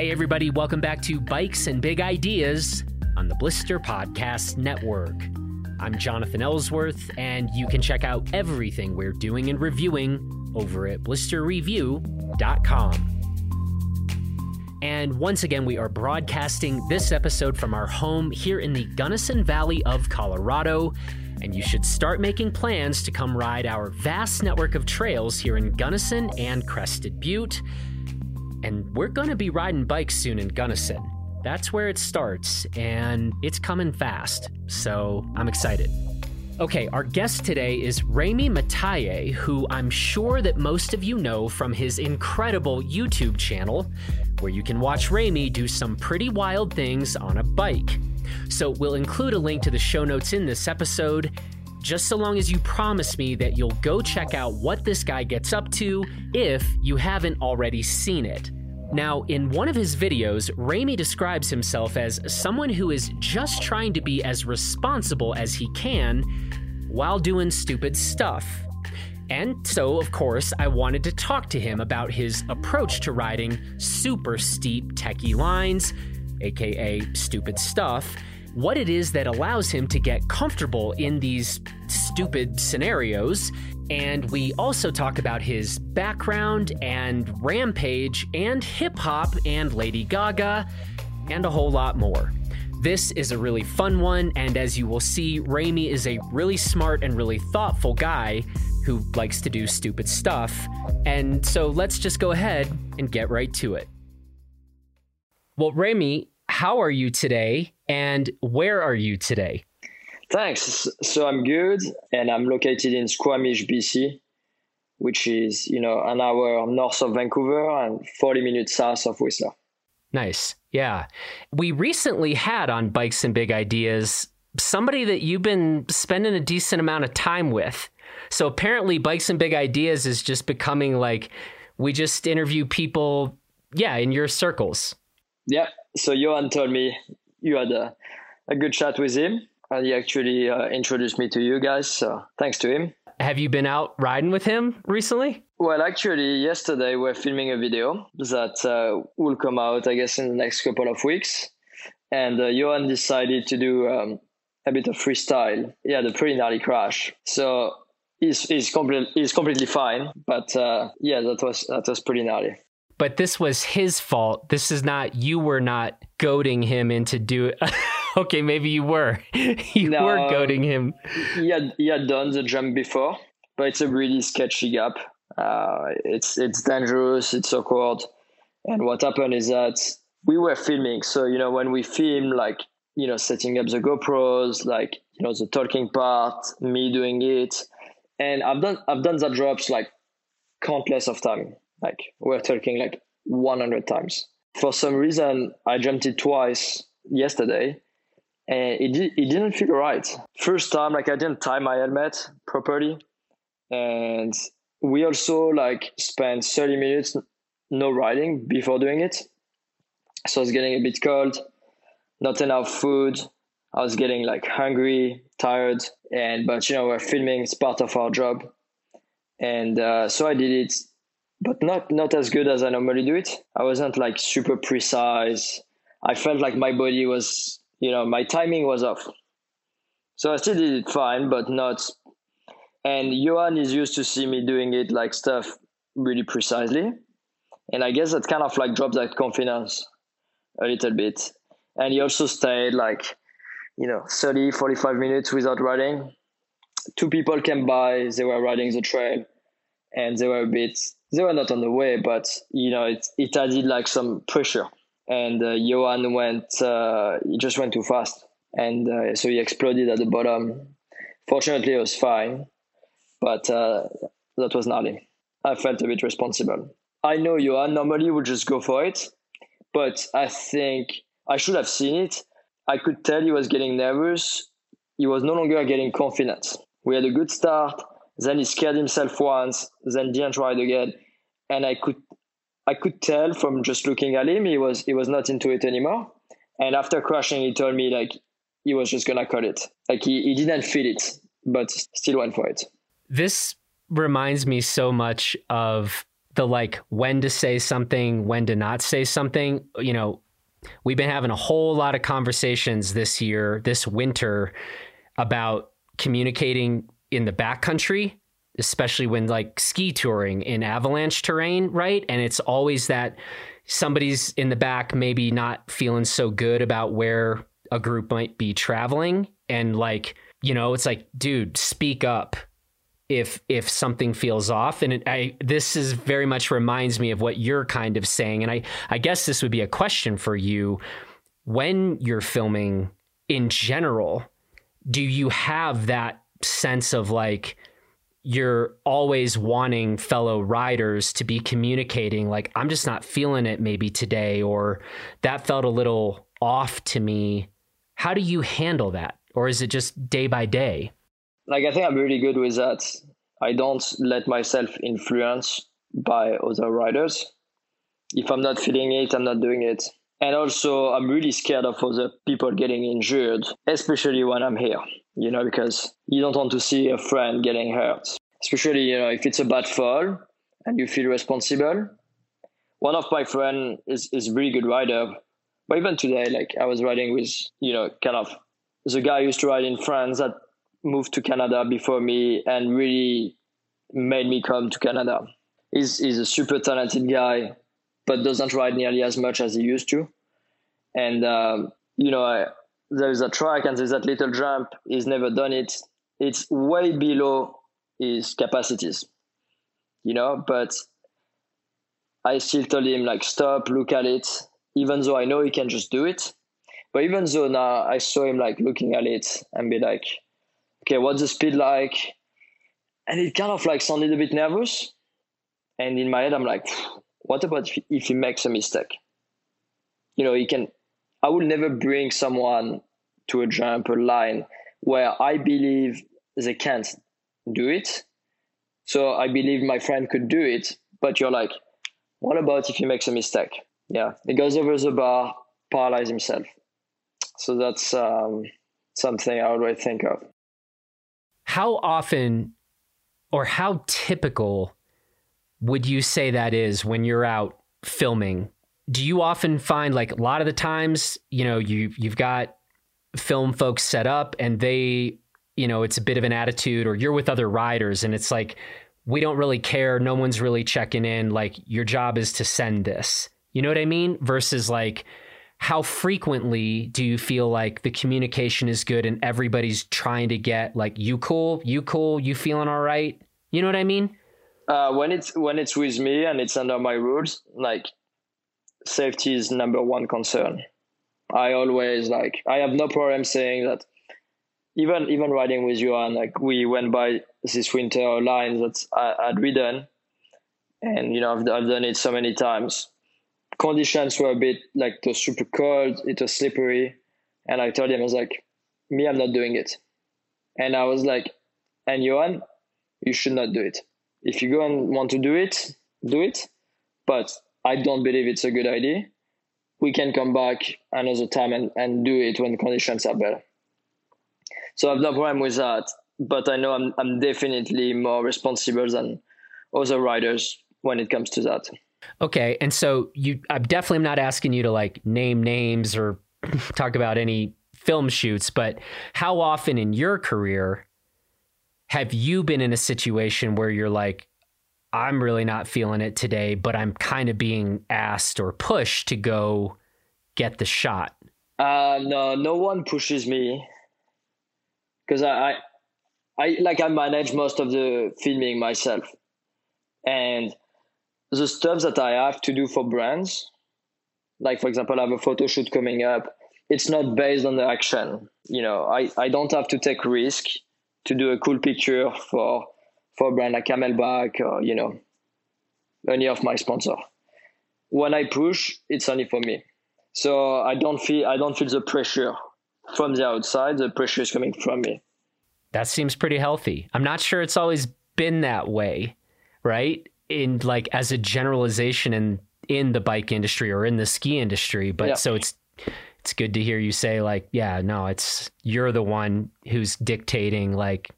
Hey, everybody, welcome back to Bikes and Big Ideas on the Blister Podcast Network. I'm Jonathan Ellsworth, and you can check out everything we're doing and reviewing over at blisterreview.com. And once again, we are broadcasting this episode from our home here in the Gunnison Valley of Colorado. And you should start making plans to come ride our vast network of trails here in Gunnison and Crested Butte. And we're to be riding bikes soon in Gunnison. That's where it starts, and it's coming fast. So I'm excited. Okay, our guest today is Remi Metailler, who I'm sure that most of you know from his incredible YouTube channel, where you can watch Remi do some pretty wild things on a bike. So we'll include a link to the show notes in this episode, just so long as you promise me that you'll go check out what this guy gets up to if you haven't already seen it. Now, in one of his videos, Remi describes himself as someone who is just trying to be as responsible as he can while doing stupid stuff. And so, of course, I wanted to talk to him about his approach to riding super steep techie lines, aka stupid stuff, what it is that allows him to get comfortable in these stupid scenarios. And we also talk about his background and Rampage and hip hop and Lady Gaga and a whole lot more. This is a really fun one, and as you will see, Remi is a really smart and really thoughtful guy who likes to do stupid stuff. And so let's just go ahead and get right to it. Well, Remi, how are you today, and where are you today? Thanks. So I'm good, and I'm located in Squamish, BC, which is you know an hour north of Vancouver and 40 minutes south of Whistler. Nice. Yeah. We recently had on Bikes and Big Ideas somebody that you've been spending a decent amount of time with. So apparently, Bikes and Big Ideas is just becoming like we just interview people, yeah, in your circles. Yeah. So Yoann told me you had a, a good chat with him, and he actually uh, introduced me to you guys. So thanks to him. Have you been out riding with him recently? Well, actually, yesterday we're filming a video that uh, will come out, I guess, in the next couple of weeks. And uh, Yoann decided to do um, a bit of freestyle. He had a pretty gnarly crash, so he's he's, complete, he's completely fine. But uh, yeah, that was that was pretty gnarly. But this was his fault. This is not you were not goading him into do. okay, maybe you were. you no, were goading him. He had he had done the jump before, but it's a really sketchy gap. Uh, it's it's dangerous. It's awkward. And what happened is that we were filming. So you know when we film, like you know setting up the GoPros, like you know the talking part, me doing it, and I've done I've done the drops like countless of time. Like we're talking like 100 times. For some reason, I jumped it twice yesterday, and it did, it didn't feel right. First time, like I didn't tie my helmet properly, and we also like spent 30 minutes no riding before doing it so it's getting a bit cold not enough food i was getting like hungry tired and but you know we're filming it's part of our job and uh, so i did it but not not as good as i normally do it i wasn't like super precise i felt like my body was you know my timing was off so i still did it fine but not and Yoann is used to see me doing it like stuff really precisely. And I guess that kind of like dropped that confidence a little bit. And he also stayed like, you know, 30, 45 minutes without riding. Two people came by, they were riding the trail and they were a bit, they were not on the way, but you know, it, it added like some pressure. And uh, Yoann went, uh, he just went too fast. And uh, so he exploded at the bottom. Fortunately, it was fine but uh, that was gnarly. I felt a bit responsible. I know Yoann normally would just go for it, but I think I should have seen it. I could tell he was getting nervous. He was no longer getting confident. We had a good start, then he scared himself once, then didn't ride again, and I could I could tell from just looking at him he was he was not into it anymore. And after crashing, he told me like he was just gonna cut it. Like he, he didn't feel it, but still went for it. This reminds me so much of the like when to say something, when to not say something, you know, we've been having a whole lot of conversations this year, this winter about communicating in the backcountry, especially when like ski touring in avalanche terrain, right? And it's always that somebody's in the back maybe not feeling so good about where a group might be traveling. And like, you know, it's like, dude, speak up if if something feels off. And it, I this is very much reminds me of what you're kind of saying. And I I guess this would be a question for you. When you're filming in general do you have that sense of like you're always wanting fellow riders to be communicating like I'm just not feeling it maybe today or that felt a little off to me how do you handle that or is it just day by day like I think I'm really good with that. I don't let myself influence by other riders. If I'm not feeling it, I'm not doing it. And also, I'm really scared of other people getting injured, especially when I'm here, you know, because you don't want to see a friend getting hurt, especially, you know, if it's a bad fall and you feel responsible. One of my friend is, is a really good rider, but even today, like I was riding with, you know, kind of the guy used to ride in France that moved to Canada before me and really made me come to Canada. He's, he's a super talented guy, but doesn't ride nearly as much as he used to. And, um, you know, I, there's a track and there's that little jump. He's never done it. It's way below his capacities, you know, but I still told him, like, stop, look at it, even though I know he can just do it. But even though now I saw him like looking at it and be like, okay, what's the speed like? And it kind of like sounded a bit nervous. And in my head, I'm like, what about if he makes a mistake? You know, he can, I will never bring someone to a jump, a line where I believe they can't do it. So I believe my friend could do it, but you're like, what about if he makes a mistake? Yeah, he goes over the bar, paralyze himself. So that's um, something I always think of how often or how typical would you say that is when you're out filming? Do you often find like a lot of the times, you know, you you've got film folks set up and they, you know, it's a bit of an attitude or you're with other riders and it's like we don't really care, no one's really checking in, like your job is to send this. You know what I mean? Versus like how frequently do you feel like the communication is good and everybody's trying to get like you cool you cool you feeling all right you know what i mean uh, when it's when it's with me and it's under my rules like safety is number one concern. I always like i have no problem saying that even even riding with you and like we went by this winter line that I, i'd ridden and you know I've, I've done it so many times. Conditions were a bit like it was super cold, it was slippery, and I told him I was like, me, I'm not doing it, and I was like, and Yoann, you should not do it. If you go and want to do it, do it, but I don't believe it's a good idea. We can come back another time and, and do it when conditions are better. So I've no problem with that, but I know I'm I'm definitely more responsible than other riders when it comes to that. Okay, and so you, I'm definitely not asking you to like name names or talk about any film shoots, but how often in your career have you been in a situation where you're like, I'm really not feeling it today, but I'm kind of being asked or pushed to go get the shot? Uh, no, no one pushes me because I, I, I like I manage most of the filming myself, and the stuff that I have to do for brands, like for example, I have a photo shoot coming up. It's not based on the action. You know, I, I don't have to take risk to do a cool picture for for a brand like CamelBak or you know any of my sponsor. When I push, it's only for me. So I don't feel I don't feel the pressure from the outside. The pressure is coming from me. That seems pretty healthy. I'm not sure it's always been that way, right? in like as a generalization in in the bike industry or in the ski industry but yeah. so it's it's good to hear you say like yeah no it's you're the one who's dictating like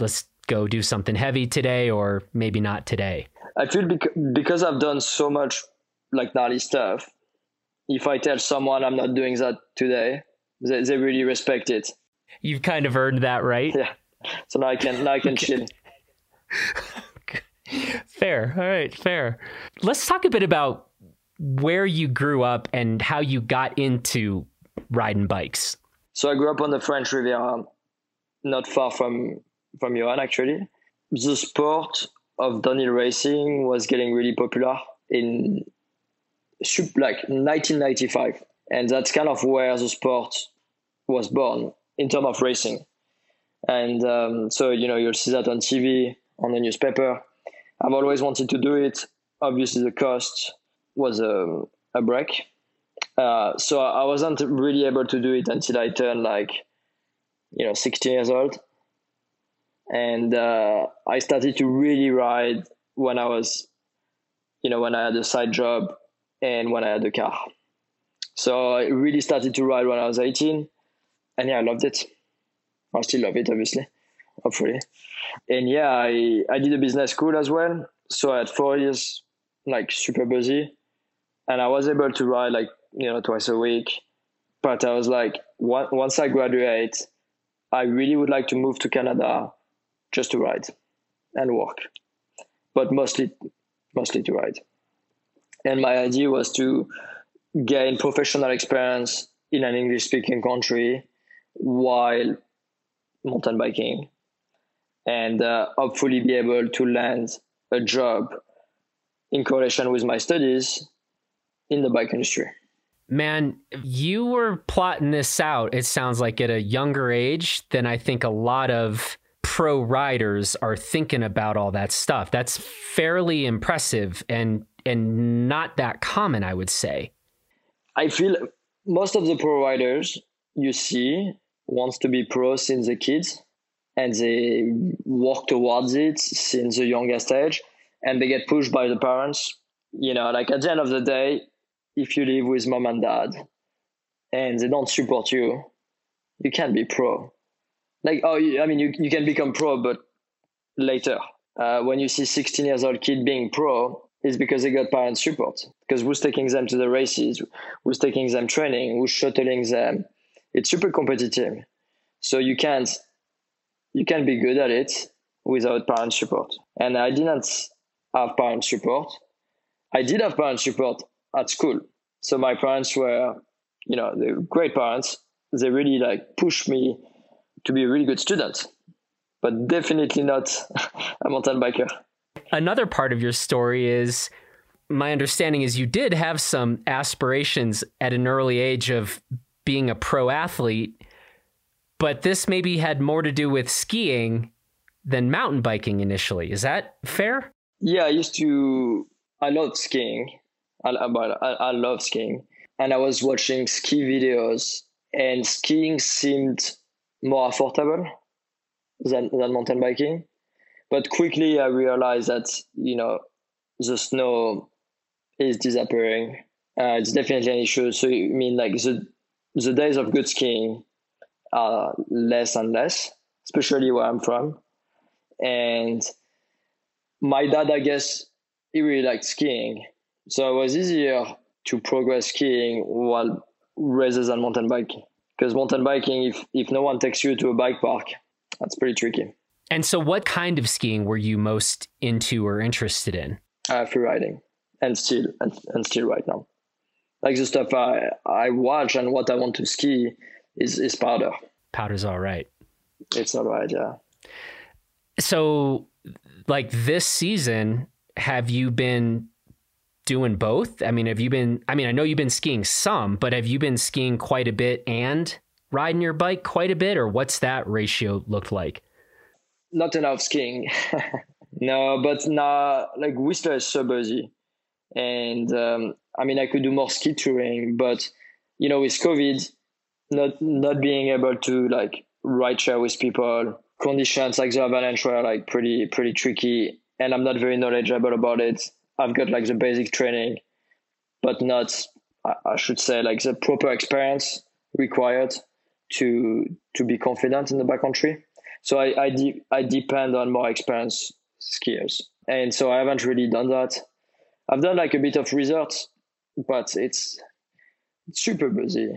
let's go do something heavy today or maybe not today I feel bec- because I've done so much like gnarly stuff. If I tell someone I'm not doing that today, they, they really respect it. You've kind of earned that, right? Yeah. So now I can now I can chill. fair. All right, fair. Let's talk a bit about where you grew up and how you got into riding bikes. So I grew up on the French Riviera, not far from from Yoann actually. The sport of downhill racing was getting really popular in like 1995, and that's kind of where the sport was born in terms of racing. And um, so you know you'll see that on TV, on the newspaper. I've always wanted to do it. Obviously, the cost was a, a break. Uh, so I wasn't really able to do it until I turned like, you know, 16 years old. And uh, I started to really ride when I was, you know, when I had a side job and when I had a car. So I really started to ride when I was 18. And yeah, I loved it. I still love it, obviously, hopefully. And yeah, I, I did a business school as well. So I had four years, like super busy. And I was able to ride like, you know, twice a week. But I was like, once I graduate, I really would like to move to Canada just to ride and work, but mostly, mostly to ride. And my idea was to gain professional experience in an English speaking country while mountain biking and uh, hopefully be able to land a job in correlation with my studies in the bike industry. Man, you were plotting this out, it sounds like at a younger age than I think a lot of pro riders are thinking about all that stuff. That's fairly impressive and and not that common, I would say. I feel most of the pro riders you see wants to be pro since the kids and they work towards it since the youngest age and they get pushed by the parents you know like at the end of the day if you live with mom and dad and they don't support you you can't be pro like oh i mean you, you can become pro but later. Uh, when you see 16 years old kid being pro is because they got parent support. Because who's taking them to the races? Who's taking them training? Who's shuttling them? It's super competitive. So you can't you can be good at it without parent support. And i didn't have parent support. I did have parent support at school. So my parents were you know they were great parents. They really like pushed me to be a really good student but definitely not a mountain biker another part of your story is my understanding is you did have some aspirations at an early age of being a pro athlete, but this maybe had more to do with skiing than mountain biking initially. Is that fair? Yeah, I used to. I love skiing. I, I, I love skiing, and I was watching ski videos, and skiing seemed more affordable than than mountain biking. But quickly, I realized that you know the snow is disappearing. Uh, it's definitely an issue. So I mean, like the the days of good skiing are less and less, especially where I'm from. And my dad, I guess, he really liked skiing. So it was easier to progress skiing while rather than mountain biking. Because mountain biking, if, if no one takes you to a bike park, that's pretty tricky. And so, what kind of skiing were you most into or interested in? Uh, free riding, and still, and, and still right now like the stuff I I watch and what I want to ski is is powder. Powder's all right. It's all right, yeah. So, like this season, have you been doing both? I mean, have you been? I mean, I know you've been skiing some, but have you been skiing quite a bit and riding your bike quite a bit, or what's that ratio looked like? Not enough skiing. no, but now like Whistler is so busy, and um, I mean, I could do more ski touring, but you know, with COVID, not not being able to like ride share with people, conditions like the avalanche were like pretty pretty tricky, and I'm not very knowledgeable about it. I've got like the basic training, but not I should say like the proper experience required to to be confident in the backcountry. So I I, de- I depend on more experienced skiers and so I haven't really done that. I've done like a bit of resorts, but it's, it's super busy.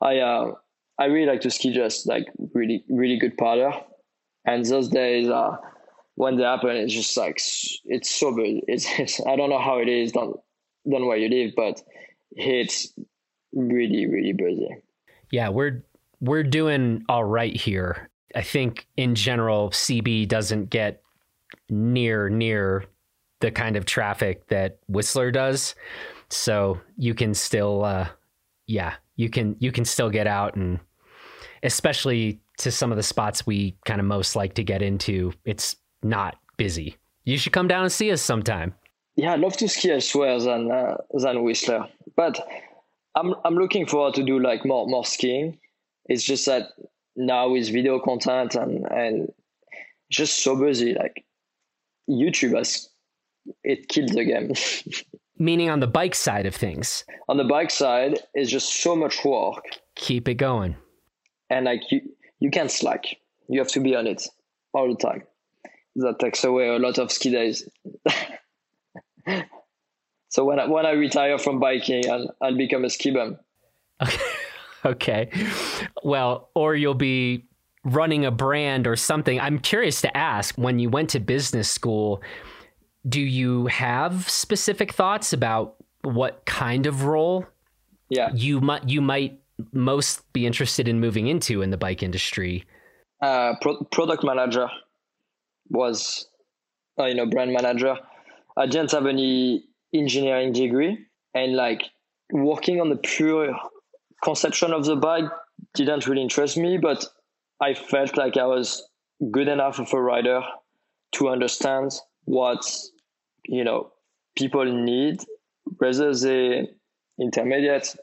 I uh, I really like to ski just like really really good powder, and those days uh, when they happen, it's just like it's so good. It's, it's I don't know how it is done done where you live, but it's really really busy. Yeah, we're we're doing all right here. I think in general, CB doesn't get near near the kind of traffic that Whistler does, so you can still, uh, yeah, you can you can still get out and especially to some of the spots we kind of most like to get into. It's not busy. You should come down and see us sometime. Yeah, I'd love to ski elsewhere than uh, than Whistler, but I'm I'm looking forward to do like more more skiing. It's just that now with video content and and just so busy, like YouTube has it killed the game. Meaning on the bike side of things. On the bike side, it's just so much work. Keep it going. And like you you can't slack. You have to be on it all the time that takes away a lot of ski days. so when I, when I retire from biking, I'll, I'll become a ski bum. Okay. okay. Well, or you'll be running a brand or something. I'm curious to ask when you went to business school, do you have specific thoughts about what kind of role yeah. you might you might most be interested in moving into in the bike industry? Uh, pro- product manager was, uh, you know, brand manager. I didn't have any engineering degree, and like working on the pure conception of the bike didn't really interest me. But I felt like I was good enough of a rider to understand what you know people need, whether they intermediate,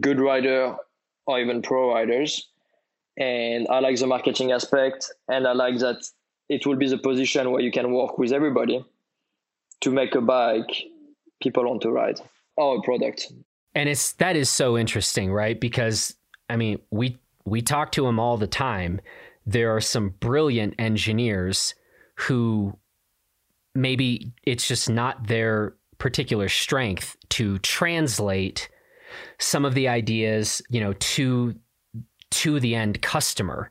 good rider, or even pro riders. And I like the marketing aspect, and I like that it will be the position where you can work with everybody to make a bike people want to ride our product. And it's that is so interesting, right? Because I mean, we we talk to them all the time. There are some brilliant engineers who maybe it's just not their particular strength to translate some of the ideas, you know, to to the end customer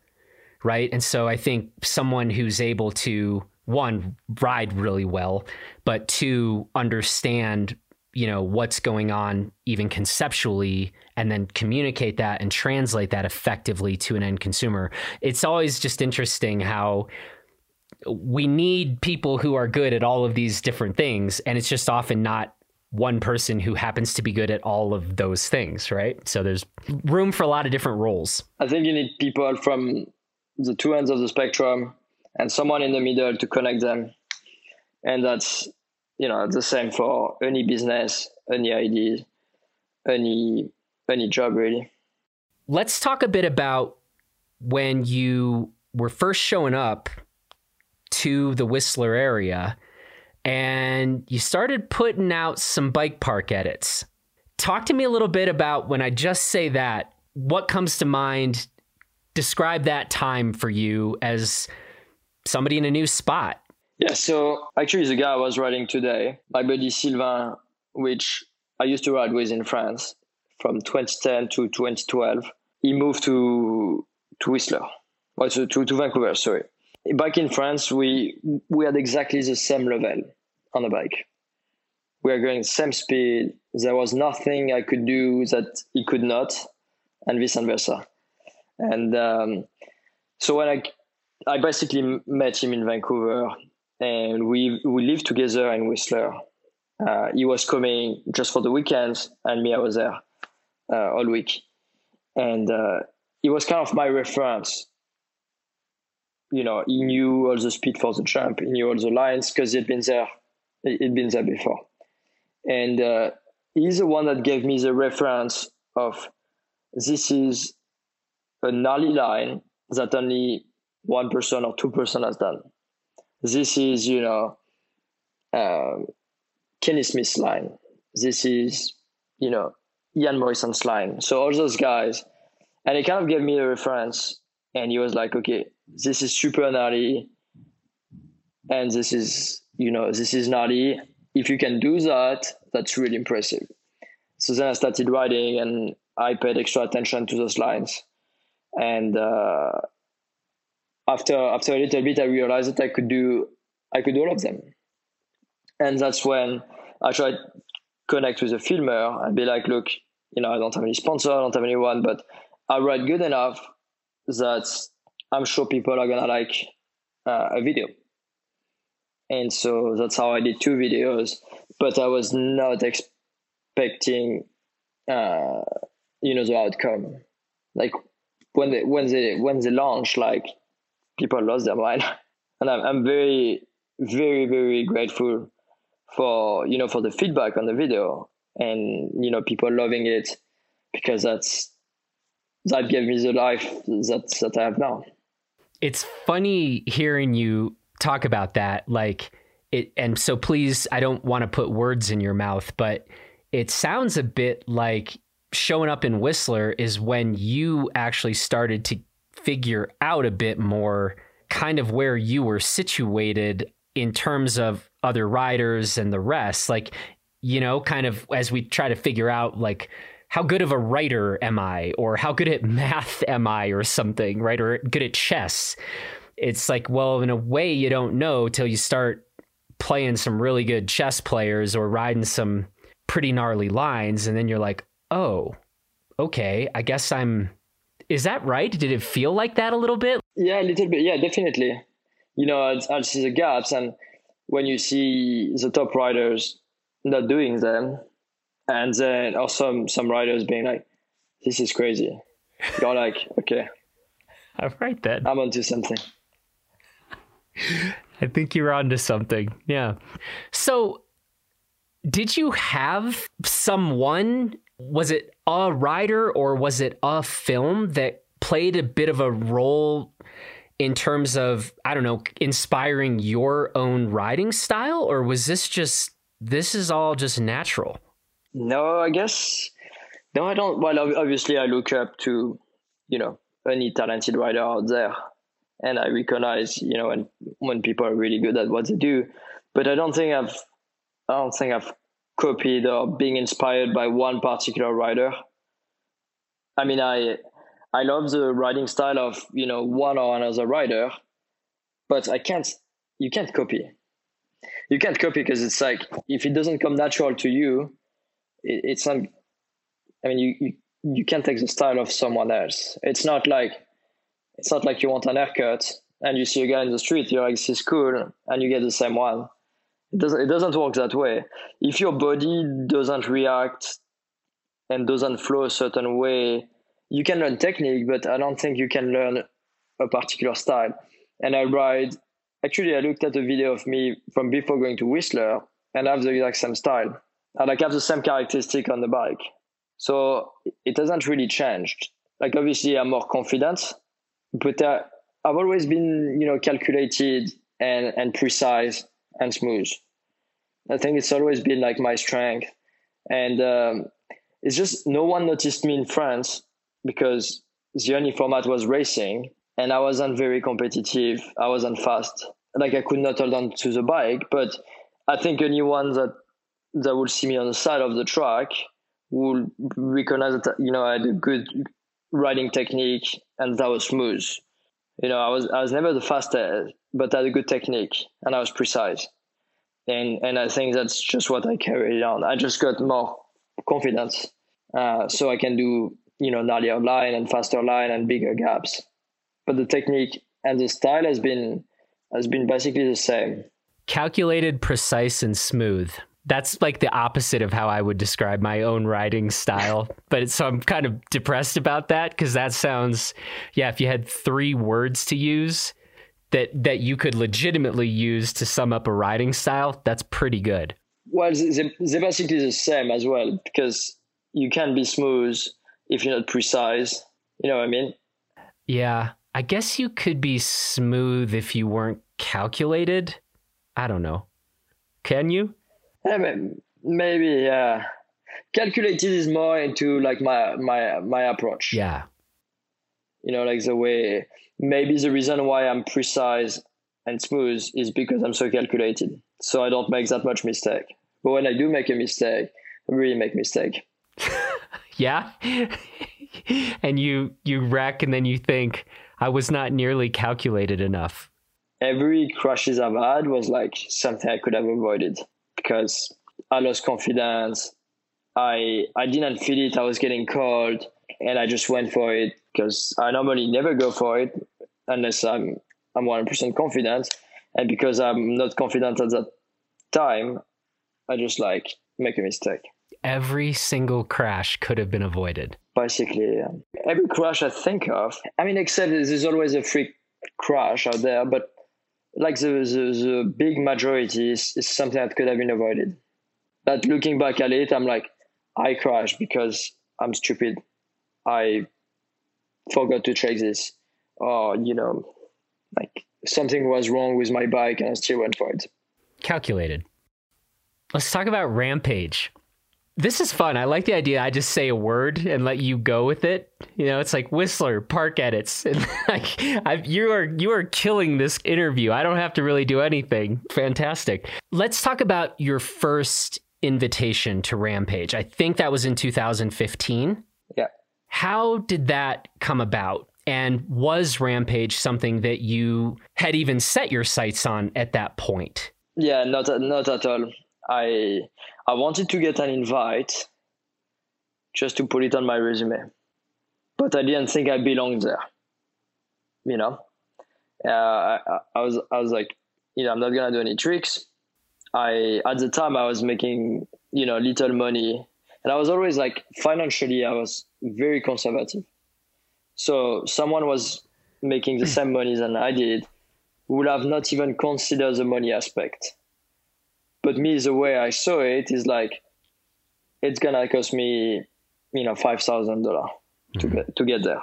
right? And so I think someone who's able to one ride really well, but two understand you know what's going on even conceptually and then communicate that and translate that effectively to an end consumer. It's always just interesting how we need people who are good at all of these different things and it's just often not one person who happens to be good at all of those things right? So there's room for a lot of different roles. I think you need people from the two ends of the spectrum and someone in the middle to connect them. And that's you know the same for any business, any idea, any any job really. Let's talk a bit about when you were first showing up to the Whistler area and you started putting out some bike park edits. Talk to me a little bit about when I just say that, what comes to mind describe that time for you as somebody in a new spot. Yeah, so actually, the guy I was riding today, my buddy Sylvain, which I used to ride with in France from 2010 to 2012, he moved to to Whistler, well, to, to, Vancouver, sorry. Back in France, we we had exactly the same level on the bike. We were going same speed. There was nothing I could do that he could not, and vice versa. And um, so when I I basically met him in Vancouver, and we we lived together in Whistler. Uh, he was coming just for the weekends, and me I was there uh, all week, and uh, he was kind of my reference. You know, he knew all the speed for the jump, he knew all the lines because he'd been there, he'd been there before, and uh, he's the one that gave me the reference of this is a gnarly line that only one person or two person has done. This is, you know, um, Kenny Smith's line. This is, you know, Ian Morrison's line. So all those guys, and he kind of gave me a reference, and he was like, okay, this is super gnarly, and this is you know, this is gnarly. If you can do that, that's really impressive. So then I started writing and I paid extra attention to those lines. And uh, after after a little bit, I realized that I could do I could do all of them. And that's when I tried connect with a filmer and be like, look, you know, I don't have any sponsor, I don't have anyone, but I write good enough that I'm sure people are gonna like uh, a video. And so that's how I did two videos, but I was not expecting, uh, you know, the outcome. Like when they when they when they launch, like people lost their mind, and I'm I'm very very very grateful for you know for the feedback on the video and you know people loving it because that's that gave me the life that that I have now. It's funny hearing you talk about that like it and so please I don't want to put words in your mouth but it sounds a bit like showing up in Whistler is when you actually started to figure out a bit more kind of where you were situated in terms of other riders and the rest. Like you know kind of as we try to figure out like how good of a writer am i? Or how good at math am i? Or something right? Or good at chess. It's like well in a way you don't know till you start playing some really good chess players or riding some pretty gnarly lines. And then you're like oh okay i guess i'm is that right did it feel like that a little bit yeah a little bit yeah definitely you know, I'll, I'll see the gaps. And when you see the top riders not doing them, and then or some some riders being like, "This is crazy," you're like, "Okay, all right then, I'm onto something." I think you're onto something. Yeah. So, did you have someone? Was it a writer or was it a film that played a bit of a role in terms of I don't know inspiring your own writing style or was this just this is all just natural? No, I guess no, I don't. Well, obviously, I look up to you know any talented writer out there, and I recognize you know when when people are really good at what they do. But I don't think I've I don't think I've copied or being inspired by one particular writer. I mean, I I love the writing style of you know one or another writer, but I can't. You can't copy. You can't copy because it's like if it doesn't come natural to you, it, it's not. I mean, you, you you can't take the style of someone else. It's not like it's not like you want an haircut and you see a guy in the street, you're like, this is cool, and you get the same one. It doesn't it doesn't work that way. If your body doesn't react and doesn't flow a certain way you can learn technique, but I don't think you can learn a particular style. And I ride. Actually, I looked at a video of me from before going to Whistler, and I have the exact same style. I have the same characteristic on the bike. So it hasn't really changed. Like obviously, I'm more confident, but I've always been, you know, calculated and and precise and smooth. I think it's always been like my strength, and um, it's just no one noticed me in France because the only format was racing and I wasn't very competitive. I wasn't fast. Like I could not hold on to the bike, but I think anyone that that would see me on the side of the track will recognize that you know I had a good riding technique and that was smooth. You know, I was I was never the fastest, but I had a good technique and I was precise. And and I think that's just what I carried on. I just got more confidence, uh, so I can do you know gnarlier line and faster line and bigger gaps but the technique and the style has been has been basically the same calculated precise and smooth that's like the opposite of how I would describe my own writing style. but so I'm kind of depressed about that because that sounds, yeah. If you had three words to use that that you could legitimately use to sum up a writing style, that's pretty good. Well, they're, basically the same as well because you can be smooth if you're not precise. You know what I mean? Yeah. I guess you could be smooth if you weren't calculated. I don't know. Can you? Yeah, maybe, yeah. Calculated is more into like my my my approach. Yeah. You know, like the way maybe the reason why I'm precise and smooth is because I'm so calculated. So I don't make that much mistake. But when I do make a mistake, I really make mistake. yeah. and you you wreck and then you think I was not nearly calculated enough. Every crashes I've had was like something I could have avoided because I lost confidence. I I didn't feel it. I was getting cold, and I just went for it because I normally never go for it unless I'm I'm 100% confident, and because I'm not confident at that time, I just like make a mistake. Every single crash could have been avoided. Basically, yeah. every crash I think of. I mean, except there's always a freak crash out there, but like the the, the big majority is, is something that could have been avoided. But looking back at it, I'm like, I crashed because I'm stupid. I forgot to check this. Or, you know, like something was wrong with my bike and I still went for it. Calculated. Let's talk about Rampage. This is fun. I like the idea. I just say a word and let you go with it. You know, it's like Whistler park edits. And like I've, you are you are killing this interview. I don't have to really do anything. Fantastic. Let's talk about your first invitation to Rampage. I think that was in 2015. Yeah. How did that come about? And was Rampage something that you had even set your sights on at that point? Yeah, not not at all. I I wanted to get an invite just to put it on my resume, but I didn't think I belonged there. You know, uh, I, I was I was like, you know, I'm not gonna do any tricks. I at the time I was making you know little money, and I was always like financially I was very conservative. So someone was making the same money than I did would have not even considered the money aspect. But me, the way I saw it is like it's gonna cost me, you know, five thousand dollar to mm-hmm. get to get there.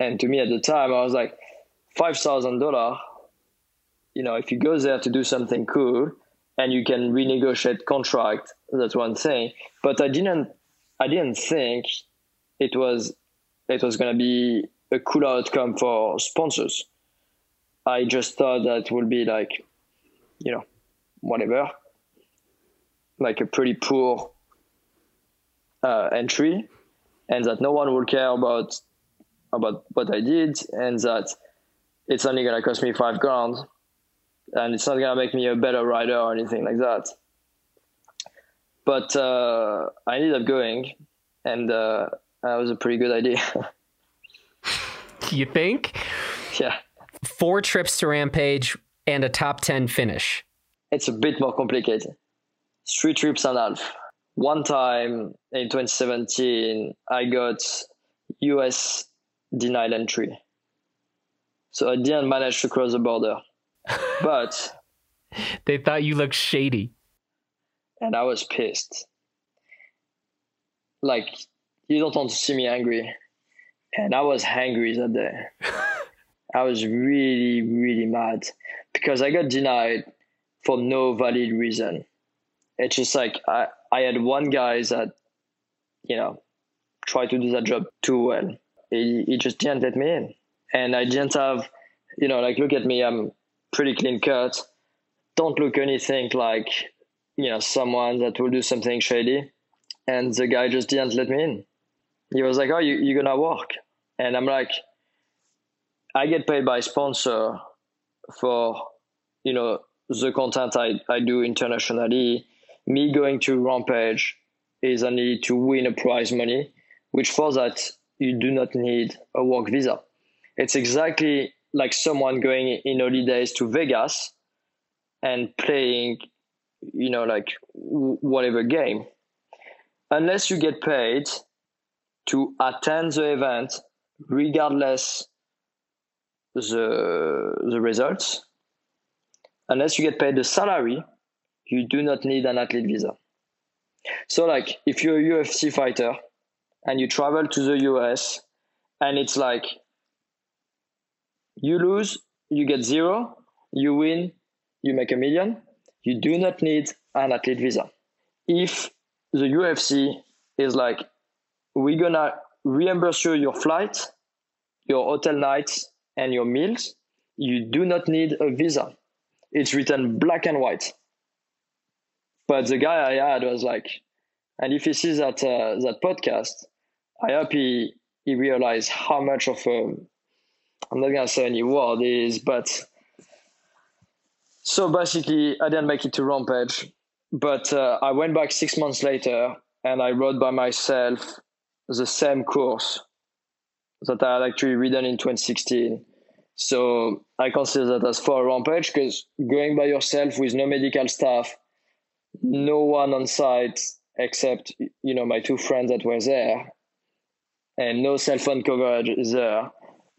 And to me at the time, I was like, five thousand dollar. You know, if you go there to do something cool, and you can renegotiate contract that's one thing but i didn't i didn't think it was it was to be a cool outcome for sponsors. I just thought that would be like you know whatever. Like a pretty poor uh, entry and that no one will care about about what i did and that it's only to cost me five grand and it's not gonna make me a better rider or anything like that. But uh, I ended up going, and uh, that was a pretty good idea. you think? Yeah. Four trips to Rampage and a top ten finish. It's a bit more complicated. Three trips and a half. One time in 2017, I got US denied entry. So I didn't manage to cross the border but they thought you looked shady. And I was pissed. Like, you don't want to see me angry. And I was angry that day. I was really, really mad because I got denied for no valid reason. It's just like I, I had one guy that, you know, tried to do that job too well. He, he just didn't let me in. And I didn't have, you know, like, look at me, I'm pretty clean cut. Don't look anything like you know someone that will do something shady. And the guy just didn't let me in. He was like, "Oh, you you're gonna work," and I'm like, "I get paid by sponsor for you know the content I I do internationally. Me going to Rampage is only to win a prize money, which for that you do not need a work visa. It's exactly like someone going in holidays to Vegas and playing, you know, like whatever game. Unless you get paid to attend the event, regardless the the results, unless you get paid the salary, you do not need an athlete visa. So, like, if you're a UFC fighter and you travel to the US, and it's like you lose, you get zero. You win, you make a million. You do not need an athlete visa. If the UFC is like, we're gonna reimburse you your flight, your hotel nights, and your meals, you do not need a visa. It's written black and white. But the guy I had was like, and if he sees that uh, that podcast, I hope he he realized how much of a I'm not gonna say any word is, but so basically I didn't make it to Rampage, but uh, I went back six months later and I wrote by myself the same course that I had actually written in 2016. So I consider that as for a rampage because going by yourself with no medical staff, no one on site except you know my two friends that were there, and no cell phone coverage there,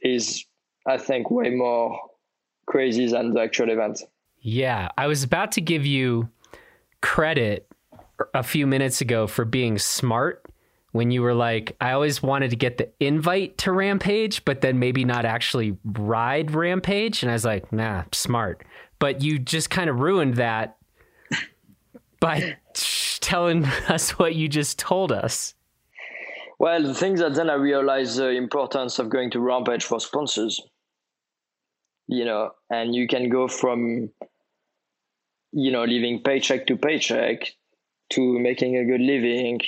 is I think way more crazy than the actual event. Yeah, I was about to give you credit a few minutes ago for being smart when you were like, I always wanted to get the invite to Rampage, but then maybe not actually ride Rampage. And I was like, nah, smart. But you just kind of ruined that by telling us what you just told us. Well, the thing that then I realized the importance of going to Rampage for sponsors. You know, and you can go from, you know, living paycheck to paycheck to making a good living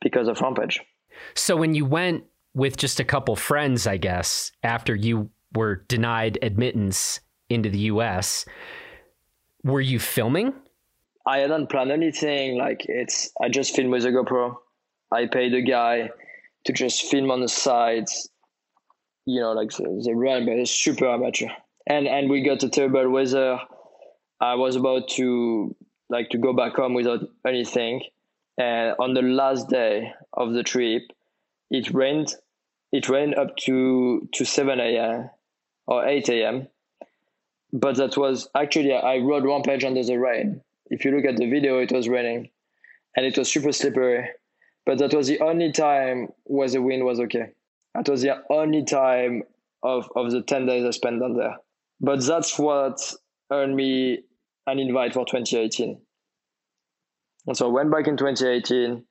because of Rampage. So when you went with just a couple friends, I guess, after you were denied admittance into the US, were you filming? I hadn't planned anything. Like it's, I just filmed with a GoPro. I paid a guy to just film on the sides, you know, like the, the run, but it's super amateur. And and we got a terrible weather. I was about to like to go back home without anything. And on the last day of the trip it rained it rained up to to 7 a.m or 8 a.m but that was actually i rode rampage under the rain. If you look at the video it was raining. And it was super slippery. But that was the only time where the wind was okay. That was the only time of, of the 10 days i spent down there. But that's what earned me an invite for 2018 and so I went back in 2018.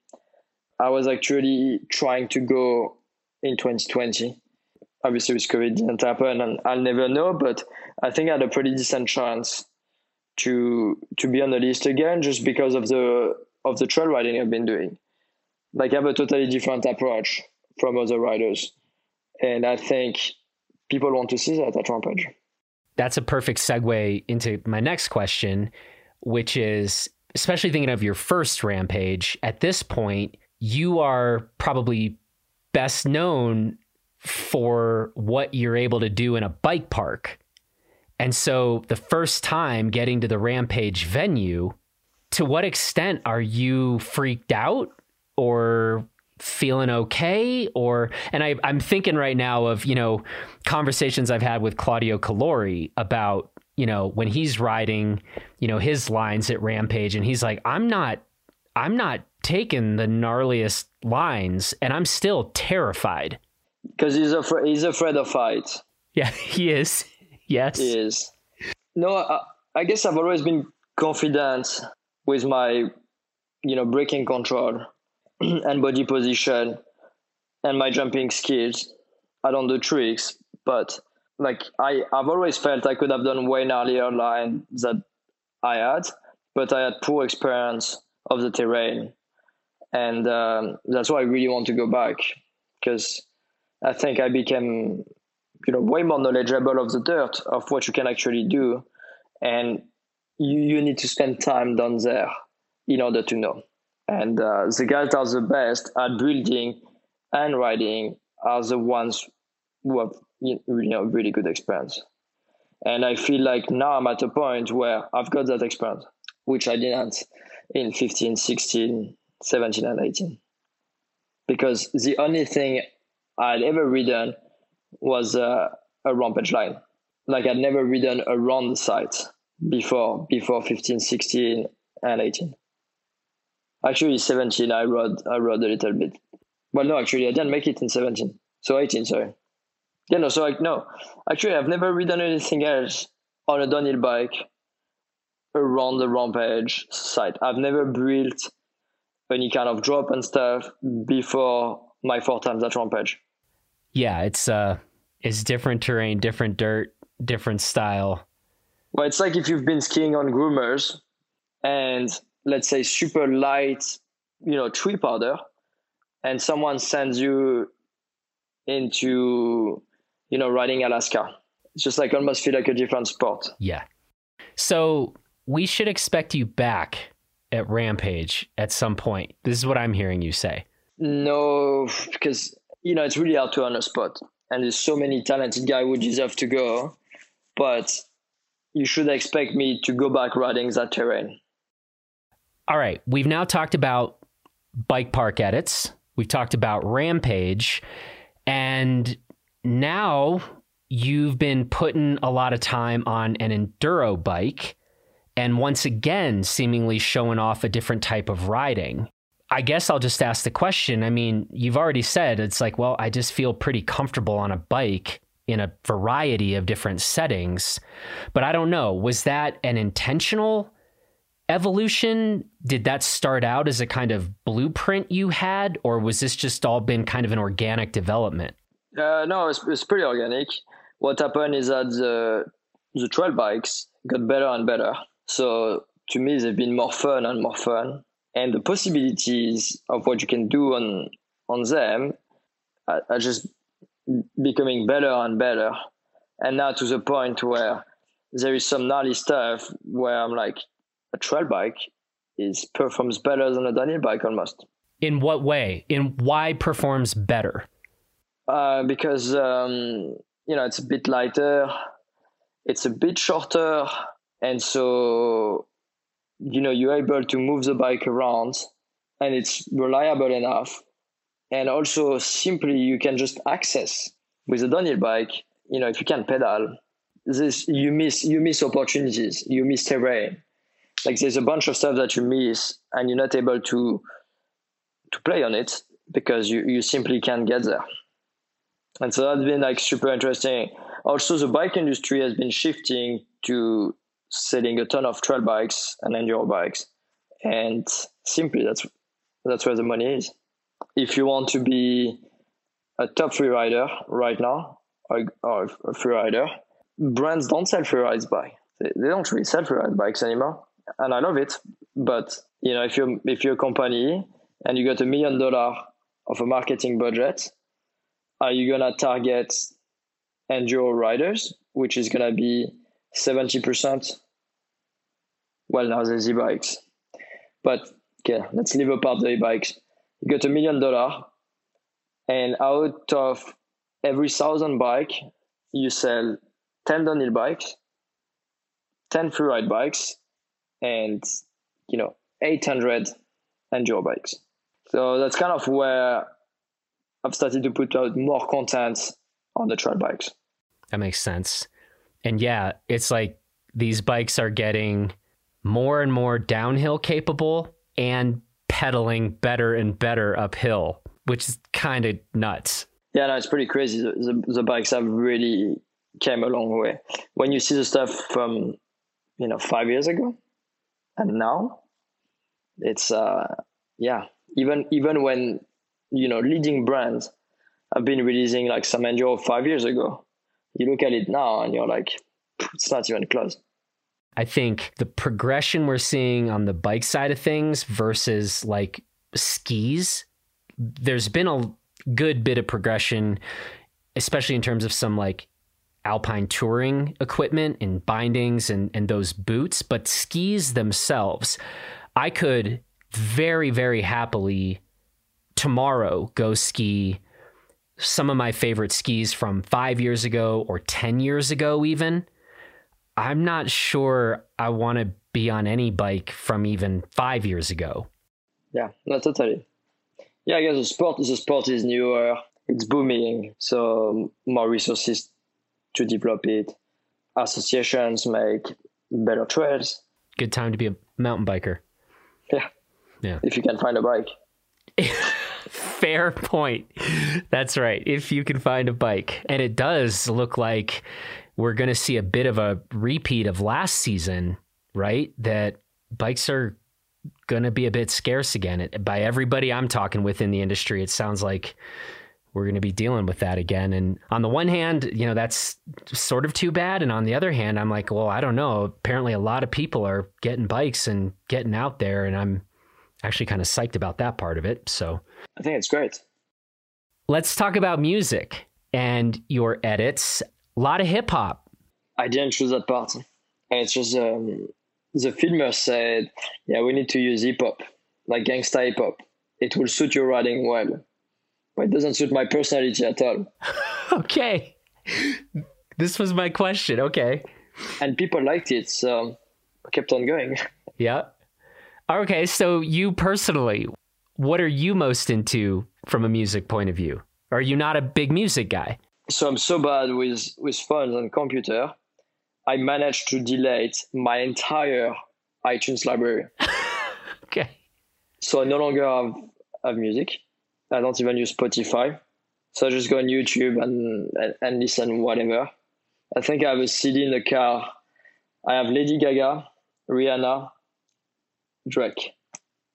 I was actually trying to go in 2020. Obviously, with COVID didn't happen, and I'll never know. But I think I had a pretty decent chance to to be on the list again, just because of the of the trail riding I've been doing. Like I have a totally different approach from other riders, and I think people want to see that at Rampage. That's a perfect segue into my next question, which is especially thinking of your first rampage, at this point, you are probably best known for what you're able to do in a bike park. And so the first time getting to the rampage venue, to what extent are you freaked out or feeling okay or and I, i'm thinking right now of you know conversations i've had with Claudio Caluori about you know, when he's riding, you know, his lines at Rampage and he's like, I'm not, I'm not taking the gnarliest lines and I'm still terrified. Because he's afraid, he's afraid of heights. Yeah, he is. Yes. He is. No, I, I guess I've always been confident with my, you know, braking control and body position and my jumping skills. I don't do tricks, but like I, I've always felt I could have done way gnarlier line that I had, but I had poor experience of the terrain, and um, that's why I really want to go back because I think I became, you know, way more knowledgeable of the dirt of what you can actually do, and you you need to spend time down there in order to know. And uh, the guys that are the best at building and riding are the ones who have you know really good experience. And i feel like now i'm at a point where i've got that experience which i didn't in 15 16 17 and 18 because the only thing i'd ever ridden was a rampage line. Like i'd never ridden around the site before before 15 16 and 18 actually 17 i rode i rode a little bit well no actually i didn't make it in 17 so 18 sorry yeah, no, so like no, actually, I've never ridden anything else on a downhill bike around the rampage site. I've never built any kind of drop and stuff before my four times at rampage. Yeah, it's uh, it's different terrain, different dirt. different style? Well, it's like if you've been skiing on groomers and let's say super light, you know, tree powder, and someone sends you into, you know, riding Alaska. It's just like almost feel like a different sport. Yeah. So we should expect you back at Rampage at some point. This is what I'm hearing you say. No, because you know it's really hard to earn a spot, and there's so many talented guys who deserve to go, but you should expect me to go back riding that terrain. All right, we've now talked about bike park edits. We've talked about Rampage, and now you've been putting a lot of time on an enduro bike and once again seemingly showing off a different type of riding. I guess I'll just ask the question. I mean, you've already said it's like, well, I just feel pretty comfortable on a bike in a variety of different settings. But I don't know, was that an intentional evolution? Did that start out as a kind of blueprint you had, or was this just all been kind of an organic development? Uh, no, it's, it's pretty organic. What happened is that the, the trail bikes got better and better. So to me, they've been more fun and more fun and the possibilities of what you can do on on them are, are just becoming better and better and now to the point where there is some gnarly stuff where i'm like a trail bike is performs better than a downhill bike almost. In what way? In why performs better? Uh, because um, you know it's a bit lighter it's a bit shorter and so you know you're able to move the bike around and it's reliable enough. And also simply you can just access with a downhill bike you know if you can pedal this you miss you miss opportunities you miss terrain like there's a bunch of stuff that you miss and you're not able to to play on it because you, you simply can't get there and so that's been like super interesting also the bike industry has been shifting to selling a ton of trail bikes and enduro bikes, and simply that's that's where the money is. If you want to be a top free rider right now, or, or a free rider, brands don't sell free rides bike. They, they don't really sell free ride bikes anymore, and I love it. But you know, if you're if you're a company and you got a million dollar of a marketing budget, are you gonna target enduro riders, which is gonna be 70%. Well, now there's e-bikes. But okay, let's leave apart the e-bikes. You got a million dollar, and out of every thousand bike, you sell 10 downhill bikes, 10 freeride bikes, and you know 800 enduro bikes. So that's kind of where I've started to put out more content on the trail bikes. That makes sense and yeah, it's like these bikes are getting more and more downhill capable and pedaling better and better uphill, which is kind of nuts. Yeah, no, it's pretty crazy. The, the, the, bikes have really came a long way. When you see the stuff from, you know, five years ago and now, it's, uh, yeah, even, even when, you know, leading brands have been releasing like some enduro five years ago, you look at it now and you're like, it's not even close. I think the progression we're seeing on the bike side of things versus like skis, there's been a good bit of progression, especially in terms of some like alpine touring equipment and bindings and, and those boots. But skis themselves, I could very, very happily tomorrow go ski some of my favorite skis from five years ago or 10 years ago, even. I'm not sure I want to be on any bike from even five years ago. Yeah, no, totally. Yeah, I guess the sport, the sport is newer, it's booming, so more resources to develop it. Associations make better trails. Good time to be a mountain biker. Yeah. Yeah. If you can find a bike. Fair point. That's right. If you can find a bike. And it does look like we're going to see a bit of a repeat of last season, right? That bikes are going to be a bit scarce again. It, by everybody I'm talking with in the industry, it sounds like we're going to be dealing with that again. And on the one hand, you know, that's sort of too bad. And on the other hand, I'm like, well, I don't know. Apparently, a lot of people are getting bikes and getting out there. And I'm actually kind of psyched about that part of it. So I think it's great. Let's talk about music and your edits. A lot of hip hop. I didn't choose that part. And it's just um, the filmer said, yeah, we need to use hip hop, like gangsta hip hop. It will suit your riding well it doesn't suit my personality at all. okay. This was my question. Okay. And people liked it, so I kept on going. Yeah. Okay, so you personally, what are you most into from a music point of view? Are you not a big music guy? So I'm so bad with with phones and computer. I managed to delete my entire iTunes library. okay. So I no longer have, have music. I don't even use Spotify. So I just go on YouTube and, and, and listen whatever. I think I have a CD in the car. I have Lady Gaga, Rihanna, Drake,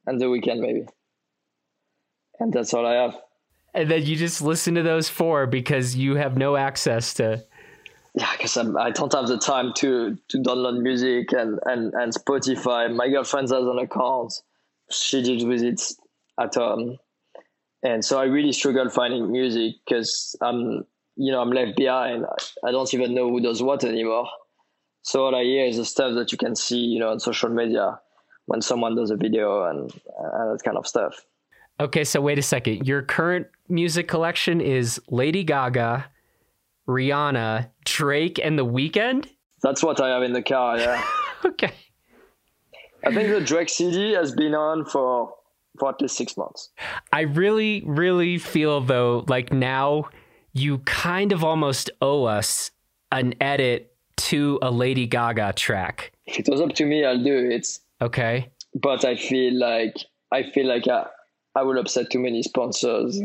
and The Weeknd maybe. And that's all I have. And then you just listen to those four because you have no access to. Yeah, because I don't have the time to to download music and, and, and Spotify. My girlfriend has an account. She deals with it at home and so I really struggle finding music because I'm you know I'm left behind. I don't even know who does what anymore. So all I hear is the stuff that you can see you know on social media when someone does a video and, and that kind of stuff. Okay, so wait a second. Your current music collection is Lady Gaga, Rihanna, Drake, and The Weeknd. That's what I have in the car. Yeah. okay. I think the Drake CD has been on for for at least six months. I really, really feel though, like now you kind of almost owe us an edit to a Lady Gaga track. If it was up to me, I'll do it. Okay. But I feel like I feel like I, I will upset too many sponsors.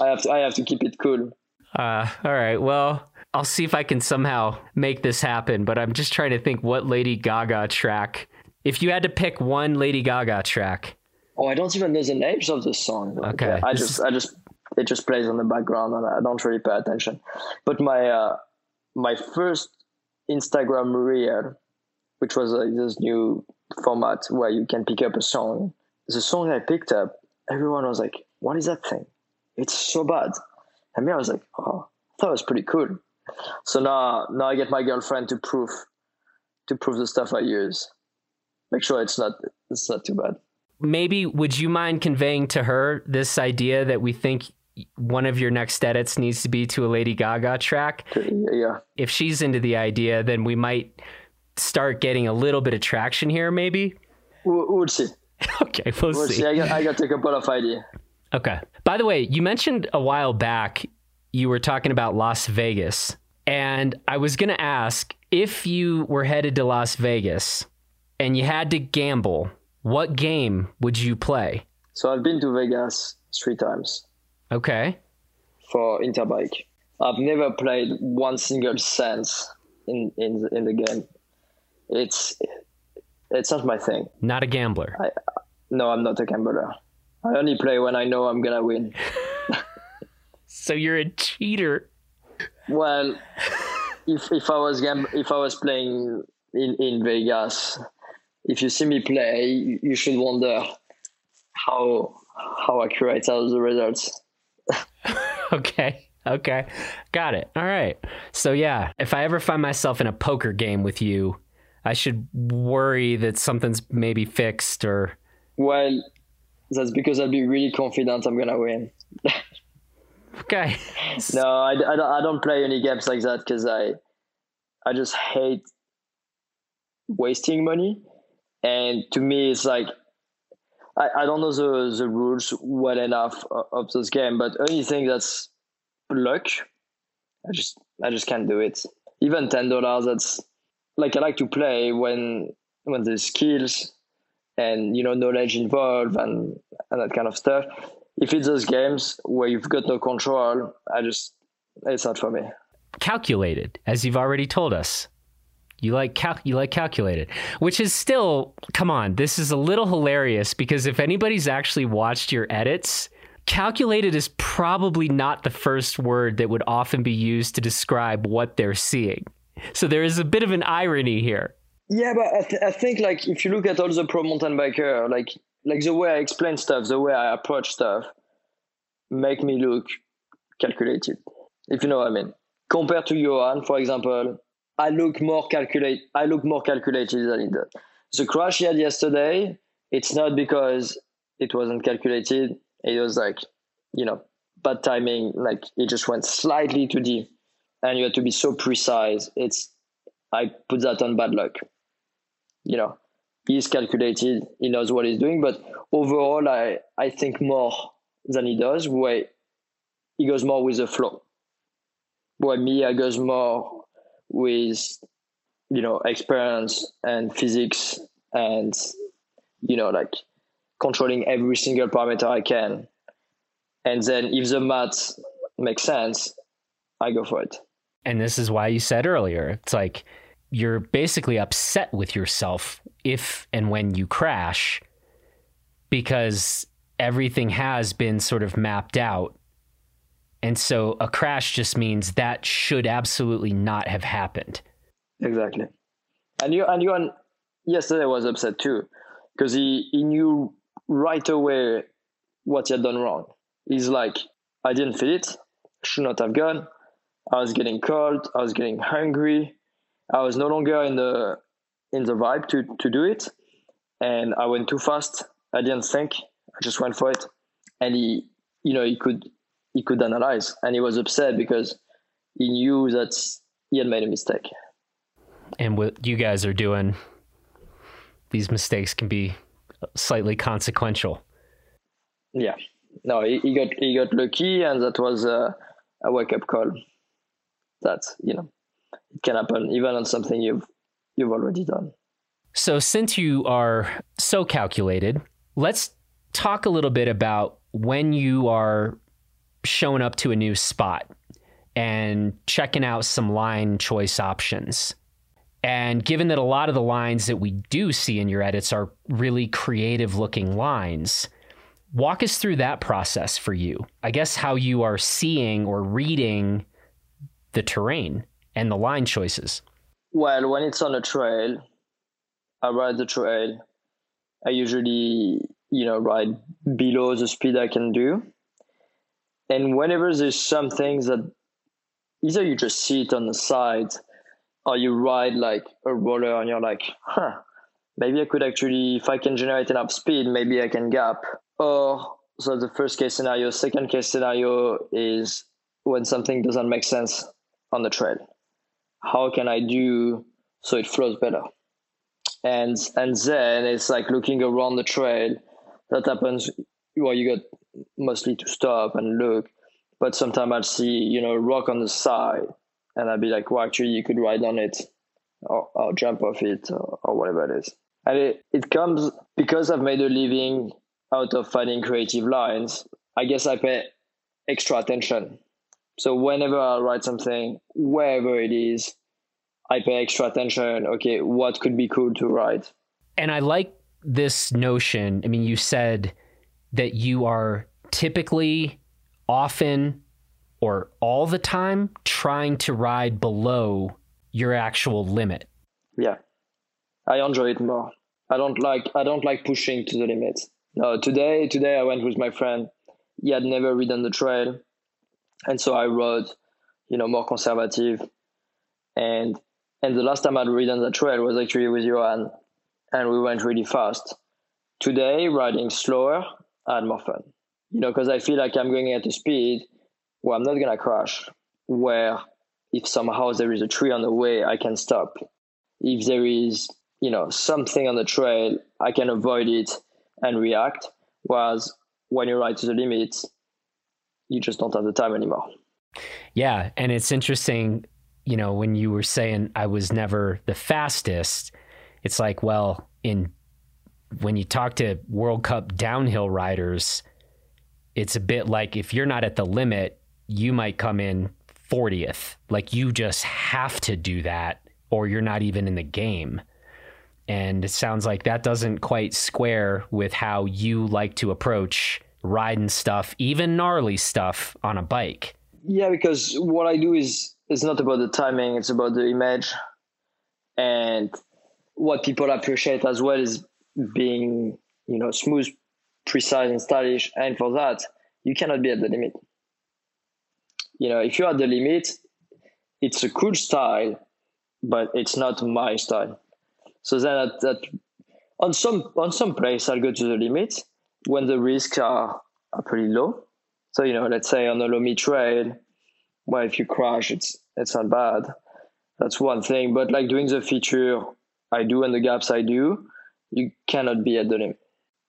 I have to, I have to keep it cool. Uh, all right. Well, I'll see if I can somehow make this happen. But I'm just trying to think what Lady Gaga track. If you had to pick one Lady Gaga track, Oh, I don't even know the names of the song. Okay. I just, I just, it just plays on the background, and I don't really pay attention. But my, uh, my first Instagram reel, which was like this new format where you can pick up a song. The song I picked up, everyone was like, "What is that thing? It's so bad." And me, I was like, "Oh, I thought it was pretty cool." So now, now I get my girlfriend to prove, to prove the stuff I use. Make sure it's not, it's not too bad maybe would you mind conveying to her this idea that we think one of your next edits needs to be to a Lady Gaga track? Yeah. If she's into the idea, then we might start getting a little bit of traction here, maybe. We'll, see. okay, we'll, we'll see. see. I got, I got to couple of ideas. Okay. By the way, you mentioned a while back you were talking about Las Vegas, and I was going to ask if you were headed to Las Vegas and you had to gamble what game would you play? So I've been to Vegas three times. Okay. For Interbike. I've never played one single cent in in the, in the game. It's it's not my thing. Not a gambler. I, no, I'm not a gambler. I only play when I know I'm gonna win. so you're a cheater. Well, if if I was gam- if I was playing in in Vegas, if you see me play, you should wonder how how accurate are the results. okay. Okay. Got it. All right. So yeah, if I ever find myself in a poker game with you, I should worry that something's maybe fixed or Well, that's because I'll be really confident I'm going to win. okay. no, I, I, I don't play any games like that cuz I I just hate wasting money and to me it's like I, I don't know the, the rules well enough of this game but anything that's luck i just i just can't do it. Even ten dollars that's like i like to play when when there's skills and you know knowledge involved and and that kind of stuff. If it's those games where you've got no control i just it's not for me. Calculated as you've already told us you like cal- you like calculated, which is still come on. This is a little hilarious because if anybody's actually watched your edits, calculated is probably not the first word that would often be used to describe what they're seeing. So there is a bit of an irony here. Yeah, but I, th- I think like if you look at all the pro mountain biker, like like the way I explain stuff, the way I approach stuff, make me look calculated. If you know what I mean. Compared to Yoann, for example, I look more calculate. I look more calculated than he does. The crash he had yesterday, it's not because it wasn't calculated. It was like, you know, bad timing. Like it just went slightly too deep, and you had to be so precise. It's I put that on bad luck. You know, he's calculated. He knows what he's doing. But overall, I I think more than he does. Where he goes more with the flow. Where me, I goes more with you know experience and physics and you know like controlling every single parameter I can. And then if the math makes sense, I go for it. And this is why you said earlier, it's like you're basically upset with yourself if and when you crash because everything has been sort of mapped out. And so a crash just means that should absolutely not have happened. Exactly. And you and Yoann yesterday was upset too because he, he knew right away what he had done wrong. He's like, I didn't feel it, should not have gone. I was getting cold, I was getting hungry, I was no longer in the in the vibe to, to do it. And I went too fast. I didn't think. I just went for it. And he you know, he could he could analyze and he was upset because he knew that he had made a mistake. And what you guys are doing, these mistakes can be slightly consequential. Yeah, no, he, he got he got lucky, and that was a, a wake up call. That you know, it can happen even on something you've you've already done. So, since you are so calculated, let's talk a little bit about when you are showing up to a new spot and checking out some line choice options. And given that a lot of the lines that we do see in your edits are really creative looking lines, walk us through that process for you. I guess how you are seeing or reading the terrain and the line choices. Well, when it's on a trail, I ride the trail. I usually, you know, ride below the speed I can do. And whenever there's some things that either you just see it on the side or you ride like a roller and you're like, huh, maybe I could actually, if I can generate enough speed, maybe I can gap. Or so the first case scenario. Second case scenario is when something doesn't make sense on the trail. How can I do so it flows better? And and then it's like looking around the trail. That happens where you got mostly to stop and look. But sometimes I'll see, you know, rock on the side and I'd be like, well, actually, you could ride on it or, or jump off it or, or, whatever it is. And it, it comes because I've made a living out of finding creative lines. I guess I pay extra attention. So whenever I write something, wherever it is, I pay extra attention. Okay, what could be cool to write? And I like this notion. I mean, you said that you are typically, often, or all the time trying to ride below your actual limit. Yeah. I enjoy it more. I don't like I don't like pushing to the limit. No, today today I went with my friend. He had never ridden the trail. And so I rode, you know, more conservative. And and the last time I'd ridden the trail was actually with Yoann and we went really fast. Today, riding slower, had more fun. You know, because I feel like I'm going at a speed where I'm not gonna crash, where if somehow there is a tree on the way, I can stop. If there is, you know, something on the trail, I can avoid it and react. Whereas when you ride to the limit, you just don't have the time anymore. Yeah, and it's interesting, you know, when you were saying I was never the fastest, it's like, well, in when you talk to World Cup downhill riders, it's a bit like if you're not at the limit, you might come in 40th. Like you just have to do that or you're not even in the game. And it sounds like that doesn't quite square with how you like to approach riding stuff, even gnarly stuff on a bike? Yeah, because what I do is it's not about the timing; it's about the image, and what people appreciate as well is being, you know, smooth, precise, and stylish. And for that, you cannot be at the limit. You know, if you're at the limit, it's a cool style, but it's not my style. So then at, that on some on some place I'll go to the limit when the risks are, are pretty low. So you know, let's say on a loamy trail, well if you crash it's it's not bad. That's one thing. But like doing the feature I do and the gaps I do, you cannot be at the limit.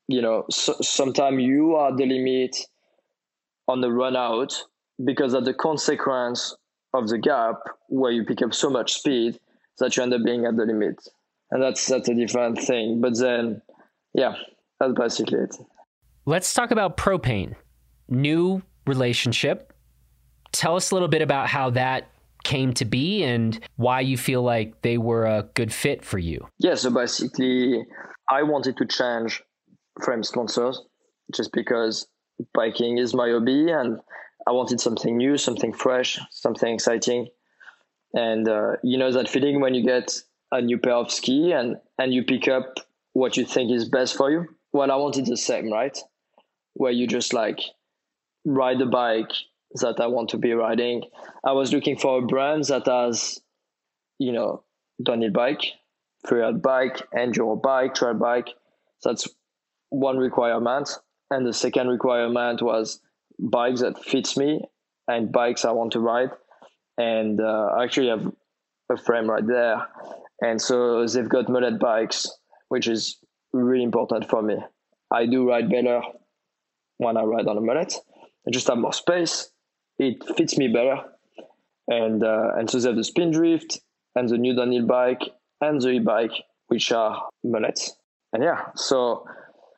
You know, so, sometimes you are the limit on the run out because of the consequence of the gap where you pick up so much speed that you end up being at the limit. And that's that's a different thing. But then yeah, that's basically it. Let's talk about Propain. New relationship. Tell us a little bit about how that came to be and why you feel like they were a good fit for you. Yeah, so basically I wanted to change frame sponsors just because biking is my hobby and I wanted something new, something fresh, something exciting. And uh, you know that feeling when you get a new pair of ski and and you pick up what you think is best for you. Well, I wanted the same, right? Where you just like ride the bike that I want to be riding. I was looking for a brand that has, you know, downhill bike, freeride bike, enduro bike, trail bike. That's one requirement. And the second requirement was bikes that fits me and bikes I want to ride. And uh, I actually have a frame right there. And so they've got mullet bikes, which is really important for me. I do ride better when I ride on a mullet. I just have more space. It fits me better. And uh, and so they have the Spindrift and the new downhill bike and the e-bike, which are mullets. And yeah, so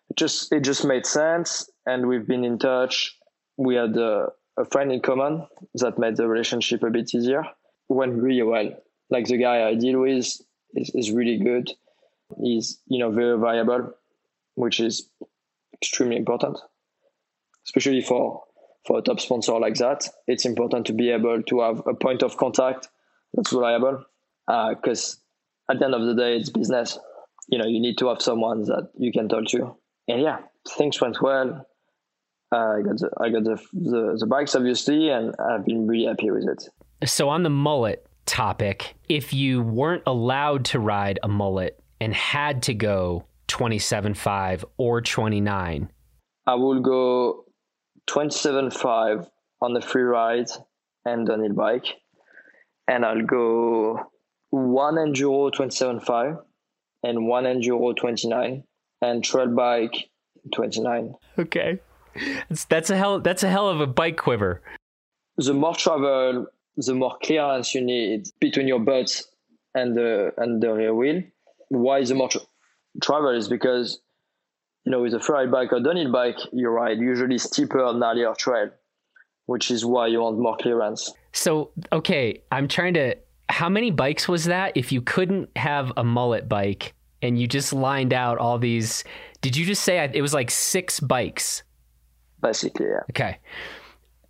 it just it just made sense. And we've been in touch we had a, a friend in common that made the relationship a bit easier. Went really well. Like the guy I deal with is, is really good. He's you know very viable, which is extremely important, especially for for a top sponsor like that. It's important to be able to have a point of contact that's reliable, because uh, at the end of the day, it's business. You know, you need to have someone that you can talk to. And yeah, things went well uh, I got the, I got the, the the bikes obviously, and I've been really happy with it. So on the mullet topic, if you weren't allowed to ride a mullet and had to go 27.5 or 29, I will go 27.5 on the free ride and downhill bike, and I'll go one enduro 27.5 and one enduro 29 and trail bike 29. Okay. That's, that's a hell. That's a hell of a bike quiver. The more travel, the more clearance you need between your butt and the and the rear wheel. Why the more tra- travel is because you know with a freeride bike or downhill bike, you ride usually steeper, gnarlier trail, which is why you want more clearance. So okay, I'm trying to. How many bikes was that? If you couldn't have a mullet bike and you just lined out all these, did you just say it was like six bikes? basically. Yeah. Okay.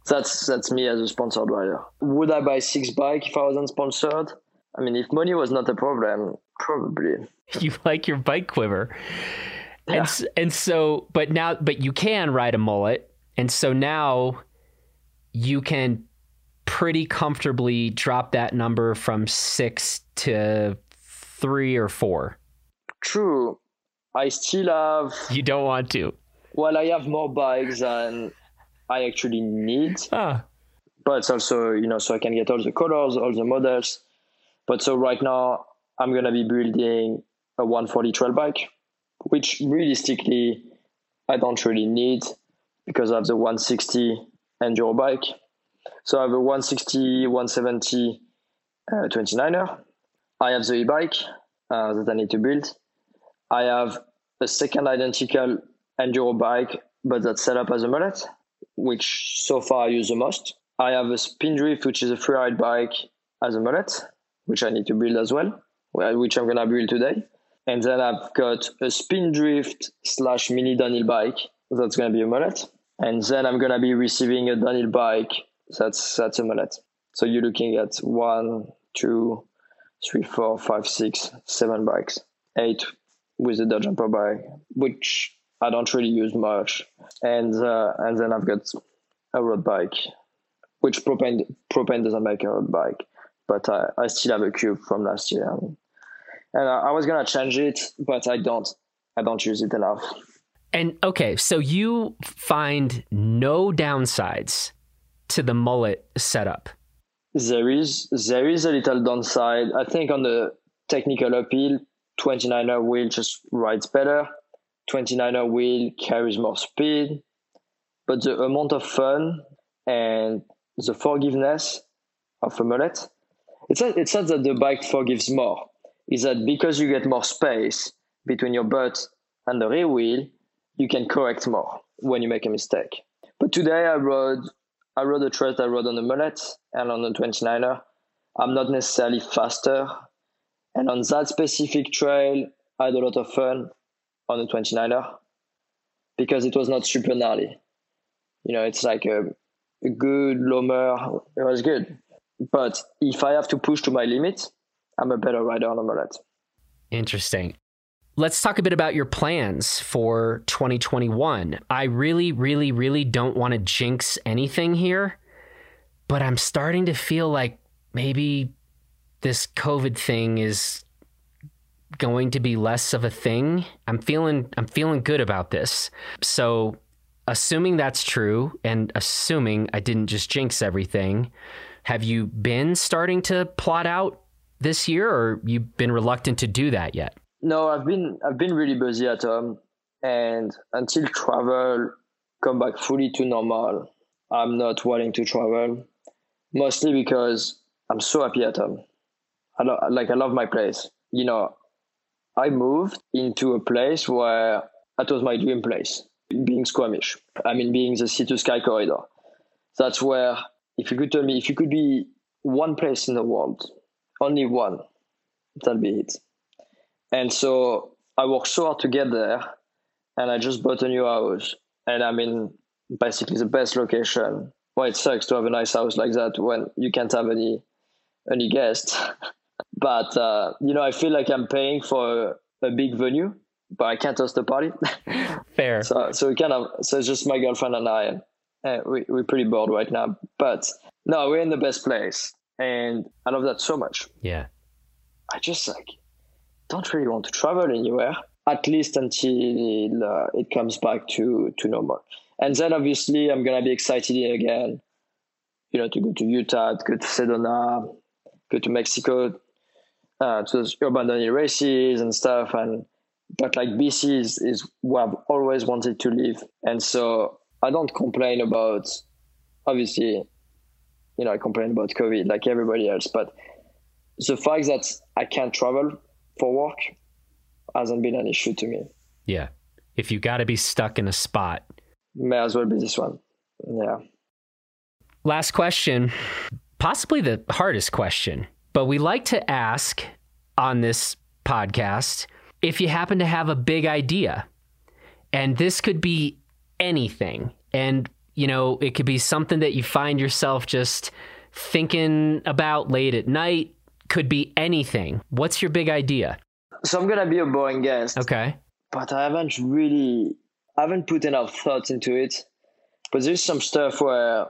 That's that's me as a sponsored rider. Would I buy six bike if I wasn't sponsored? I mean, if money was not a problem, probably. You like your bike quiver, yeah. and and so, but now, but you can ride a mullet, and so now you can pretty comfortably drop that number from six to three or four. True. I still have. You don't want to. Well, I have more bikes than I actually need. Ah. But it's also, you know, so I can get all the colors, all the models. But so right now, I'm going to be building a 140 trail bike, which realistically, I don't really need because I have the 160 enduro bike. So I have a 160, 170 uh, 29er. I have the e-bike uh, that I need to build. I have a second identical enduro bike, but that's set up as a mullet, which so far I use the most. I have a Spindrift, which is a freeride bike as a mullet, which I need to build as well, which I'm gonna build today. And then I've got a Spindrift slash mini downhill bike that's gonna be a mullet. and then I'm gonna be receiving a downhill bike. That's that's a mullet. So you're looking at one, two, three, four, five, six, seven bikes, eight with the dirt jumper bike, which I don't really use much, and uh, and then I've got a road bike, which Propain Propain doesn't make a road bike, but I, I still have a cube from last year, and, and I, was gonna change it, but I don't. I don't use it enough. And okay, so you find no downsides to the mullet setup. There is there is a little downside. I think on the technical appeal, 29er wheel just rides better. 29er wheel carries more speed, but the amount of fun and the forgiveness of a mullet, it's not, it's not that the bike forgives more. It's that because you get more space between your butt and the rear wheel, you can correct more when you make a mistake. But today I rode I rode a trail I rode on the mullet and on the 29er. I'm not necessarily faster. And on that specific trail, I had a lot of fun on the 29er because it was not super gnarly. You know, it's like a, a good loamer. It was good. But if I have to push to my limit, I'm a better rider on a mullet. Interesting. Let's talk a bit about your plans for 2021. I really, really, really don't want to jinx anything here, but I'm starting to feel like maybe this COVID thing is going to be less of a thing. I'm feeling I'm feeling good about this. So, assuming that's true and assuming I didn't just jinx everything, have you been starting to plot out this year or you've been reluctant to do that yet? No, I've been I've been really busy at home, and until travel come back fully to normal, I'm not wanting to travel. Mostly because I'm so happy at home. I lo- like I love my place. You know, I moved into a place where that was my dream place, being Squamish. I mean, being the Sea to Sky corridor. That's where, if you could tell me, if you could be one place in the world, only one, that'll be it. And so I worked so hard to get there, and I just bought a new house, and I'm in basically the best location. Well, it sucks to have a nice house like that when you can't have any any guests. but uh, you know, I feel like I'm paying for a, a big venue, but I can't host a party. Fair. so so we kind of so it's just my girlfriend and I, and we we're pretty bored right now. But no, we're in the best place, and I love that so much. Yeah. I just like don't really want to travel anywhere at least until uh, it comes back to to normal. And then obviously I'm gonna be excited again, you know, to go to Utah, to go to Sedona, go to Mexico, uh, to those urban downhill races and stuff. And but like BC is, is where I've always wanted to live, and so I don't complain about. Obviously, you know, I complain about COVID like everybody else, but the fact that I can't travel for work hasn't been an issue to me. Yeah. If you got to be stuck in a spot, may as well be this one. Yeah. Last question, possibly the hardest question, but we like to ask on this podcast if you happen to have a big idea. And this could be anything. And, you know, it could be something that you find yourself just thinking about late at night, could be anything. What's your big idea? So I'm gonna be a boring guest. Okay. But I haven't really I haven't put enough thought into it. But there's some stuff where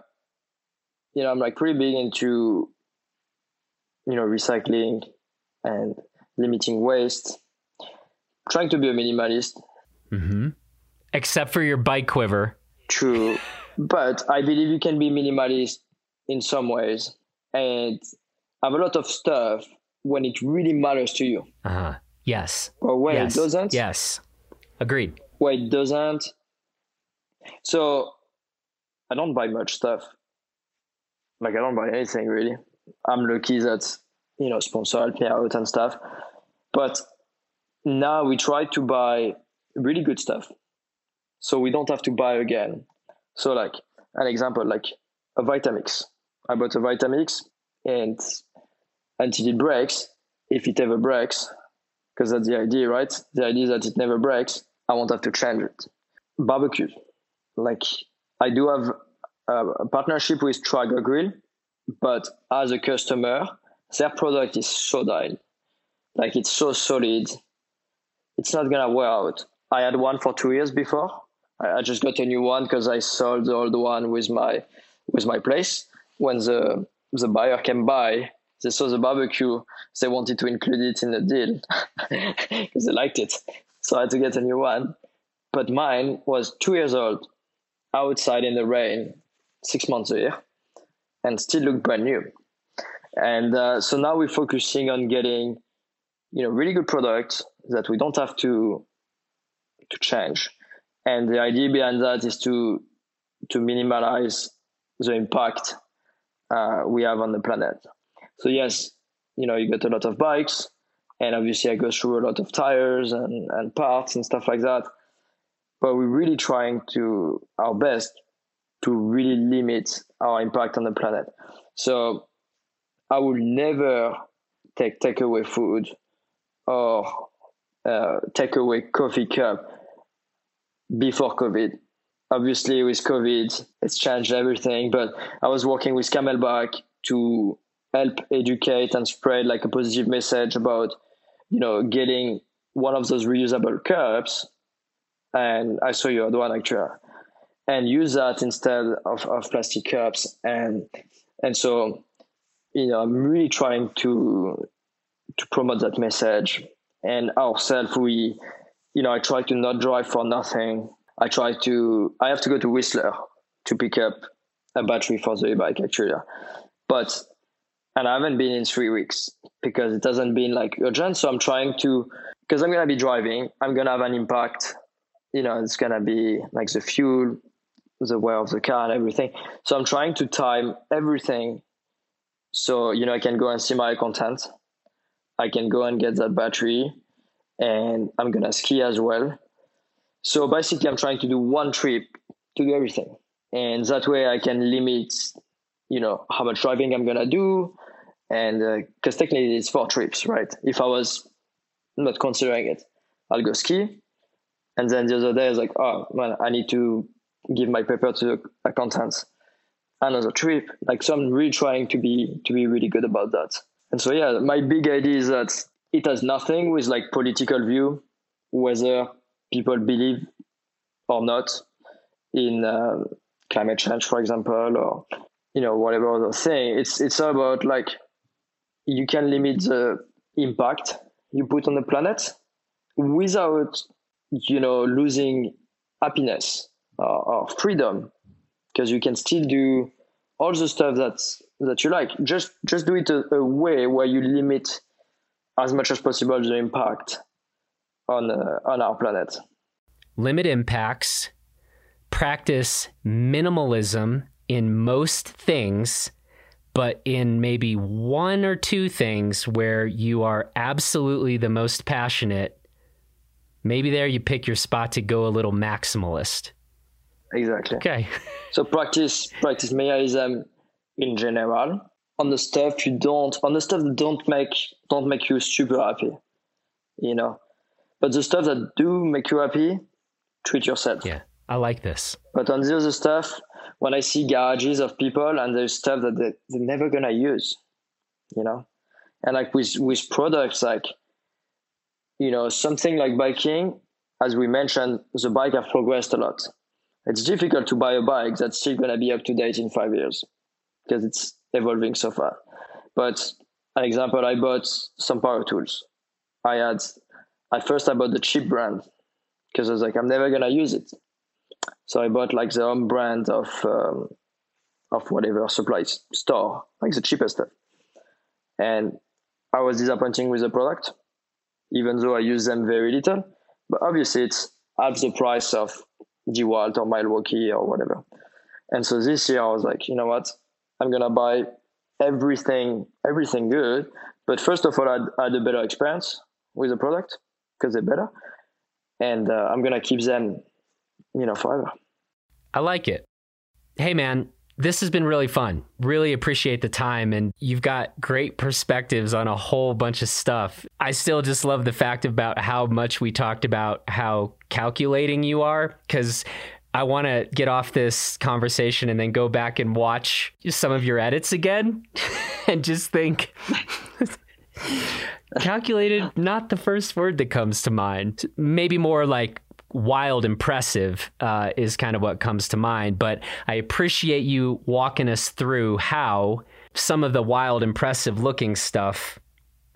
you know, I'm like pretty big into you know, recycling and limiting waste. Trying to be a minimalist. Mm-hmm. Except for your bike quiver. True. but I believe you can be minimalist in some ways and have a lot of stuff when it really matters to you. Uh-huh. Yes. Or when yes. it doesn't. Yes. Agreed. When it doesn't. So I don't buy much stuff. Like I don't buy anything really. I'm lucky that, you know, sponsor help me out and stuff. But now we try to buy really good stuff. So we don't have to buy again. So like an example, like a Vitamix. I bought a Vitamix and until it breaks, if it ever breaks, because that's the idea, right? The idea is that it never breaks. I won't have to change it. Barbecue, like I do have a partnership with Traeger Grill, but as a customer, their product is so dialed. Like it's so solid. It's not gonna wear out. I had one for two years before. I, just got a new one because I sold the old one with my with my place. When the the buyer came by, they saw the barbecue. They wanted to include it in the deal because they liked it. So I had to get a new one. But mine was two years old, outside in the rain, six months a year, and still looked brand new. And uh, so now we're focusing on getting, you know, really good products that we don't have to to change. And the idea behind that is to to minimize the impact uh, we have on the planet. So yes, you know, you get a lot of bikes, and obviously I go through a lot of tires and, and parts and stuff like that. But we're really trying to our best to really limit our impact on the planet. So I will never take takeaway food or uh, takeaway coffee cup before COVID. Obviously, with COVID, it's changed everything. But I was working with CamelBak to help educate and spread like a positive message about, you know, getting one of those reusable cups. And I saw you had one actually and use that instead of, of plastic cups and and so you know i'm really trying to to promote that message and ourselves we you know i try to not drive for nothing. I try to i have to go to whistler to pick up a battery for the e-bike actually. But and i haven't been in three weeks because it hasn't been like urgent. So i'm trying to because i'm going to be driving i'm going to have an impact. You know it's going to be like the fuel the wear of the car and everything. So I'm trying to time everything so you know I can go and see my content. I can go and get that battery and I'm gonna ski as well. So basically I'm trying to do one trip to do everything. And that way I can limit, you know, how much driving I'm gonna do. And because uh, technically it's four trips, right? If I was not considering it, I'll go ski. And then the other day I was like, oh man, I need to give my paper to the accountants another trip like so i'm really trying to be to be really good about that and so yeah my big idea is that it has nothing with like political view whether people believe or not in uh, climate change for example or you know whatever other thing. It's it's all about like you can limit the impact you put on the planet without you know losing happiness uh, freedom because you can still do all the stuff that's that you like. Just just do it a, a, way where you limit as much as possible the impact on uh, on our planet limit impacts practice minimalism in most things but in maybe one or two things where you are absolutely the most passionate maybe there you pick your spot to go a little maximalist exactly. Okay. so practice practice minimalism in general on the stuff you don't on the stuff that don't make don't make you super happy, you know. But the stuff that do make you happy, treat yourself. Yeah, I like this. But on the other stuff, when I see garages of people and there's stuff that they, they're never gonna use, you know, and like with with products like, you know, something like biking, as we mentioned, the bike have progressed a lot it's difficult to buy a bike that's still to be up to date in five years because it's evolving so far. But an example, I bought some power tools. I had at first I bought the cheap brand because I was like, I'm never gonna use it. So I bought like the home brand of um, of whatever supply store, like the cheapest stuff. And I was disappointing with the product, even though I use them very little. But obviously, it's half the price of DeWalt or Milwaukee or whatever. And so this year I was like, you know what? I'm gonna buy everything, everything good. But first of all, I had a better experience with the product because they're better, and uh, I'm gonna keep them, you know, forever. I like it. Hey, man, this has been really fun. Really appreciate the time, and you've got great perspectives on a whole bunch of stuff. I still just love the fact about how much we talked about how calculating you are, because I want to get off this conversation and then go back and watch some of your edits again and just think calculated, not the first word that comes to mind. Maybe more like wild impressive uh, is kind of what comes to mind. But I appreciate you walking us through how some of the wild, impressive looking stuff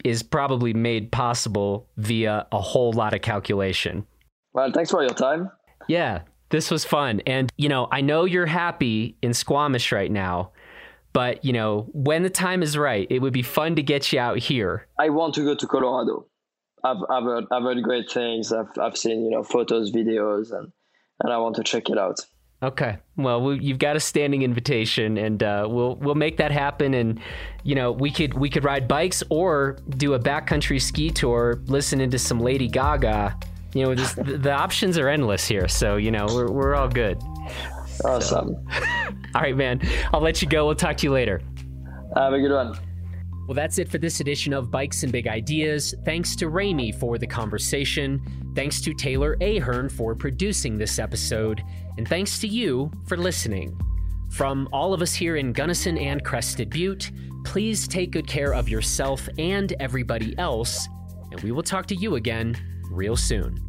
is probably made possible via a whole lot of calculation. Well, thanks for your time. Yeah, this was fun. And, you know, I know you're happy in Squamish right now, but, you know, when the time is right, it would be fun to get you out here. I want to go to Colorado. I've, I've, heard, I've heard great things. I've, I've seen, you know, photos, videos, and, and I want to check it out. Okay. Well, we, you've got a standing invitation, and uh, we'll we'll make that happen. And you know, we could we could ride bikes or do a backcountry ski tour, listening to some Lady Gaga you know, this, the, the options are endless here. So, you know, we're, we're all good. Awesome. So. all right, man. I'll let you go. We'll talk to you later. Have a good one. Well, that's it for this edition of Bikes and Big Ideas. Thanks to Remy for the conversation. Thanks to Taylor Ahern for producing this episode. And thanks to you for listening. From all of us here in Gunnison and Crested Butte, please take good care of yourself and everybody else. And we will talk to you again real soon.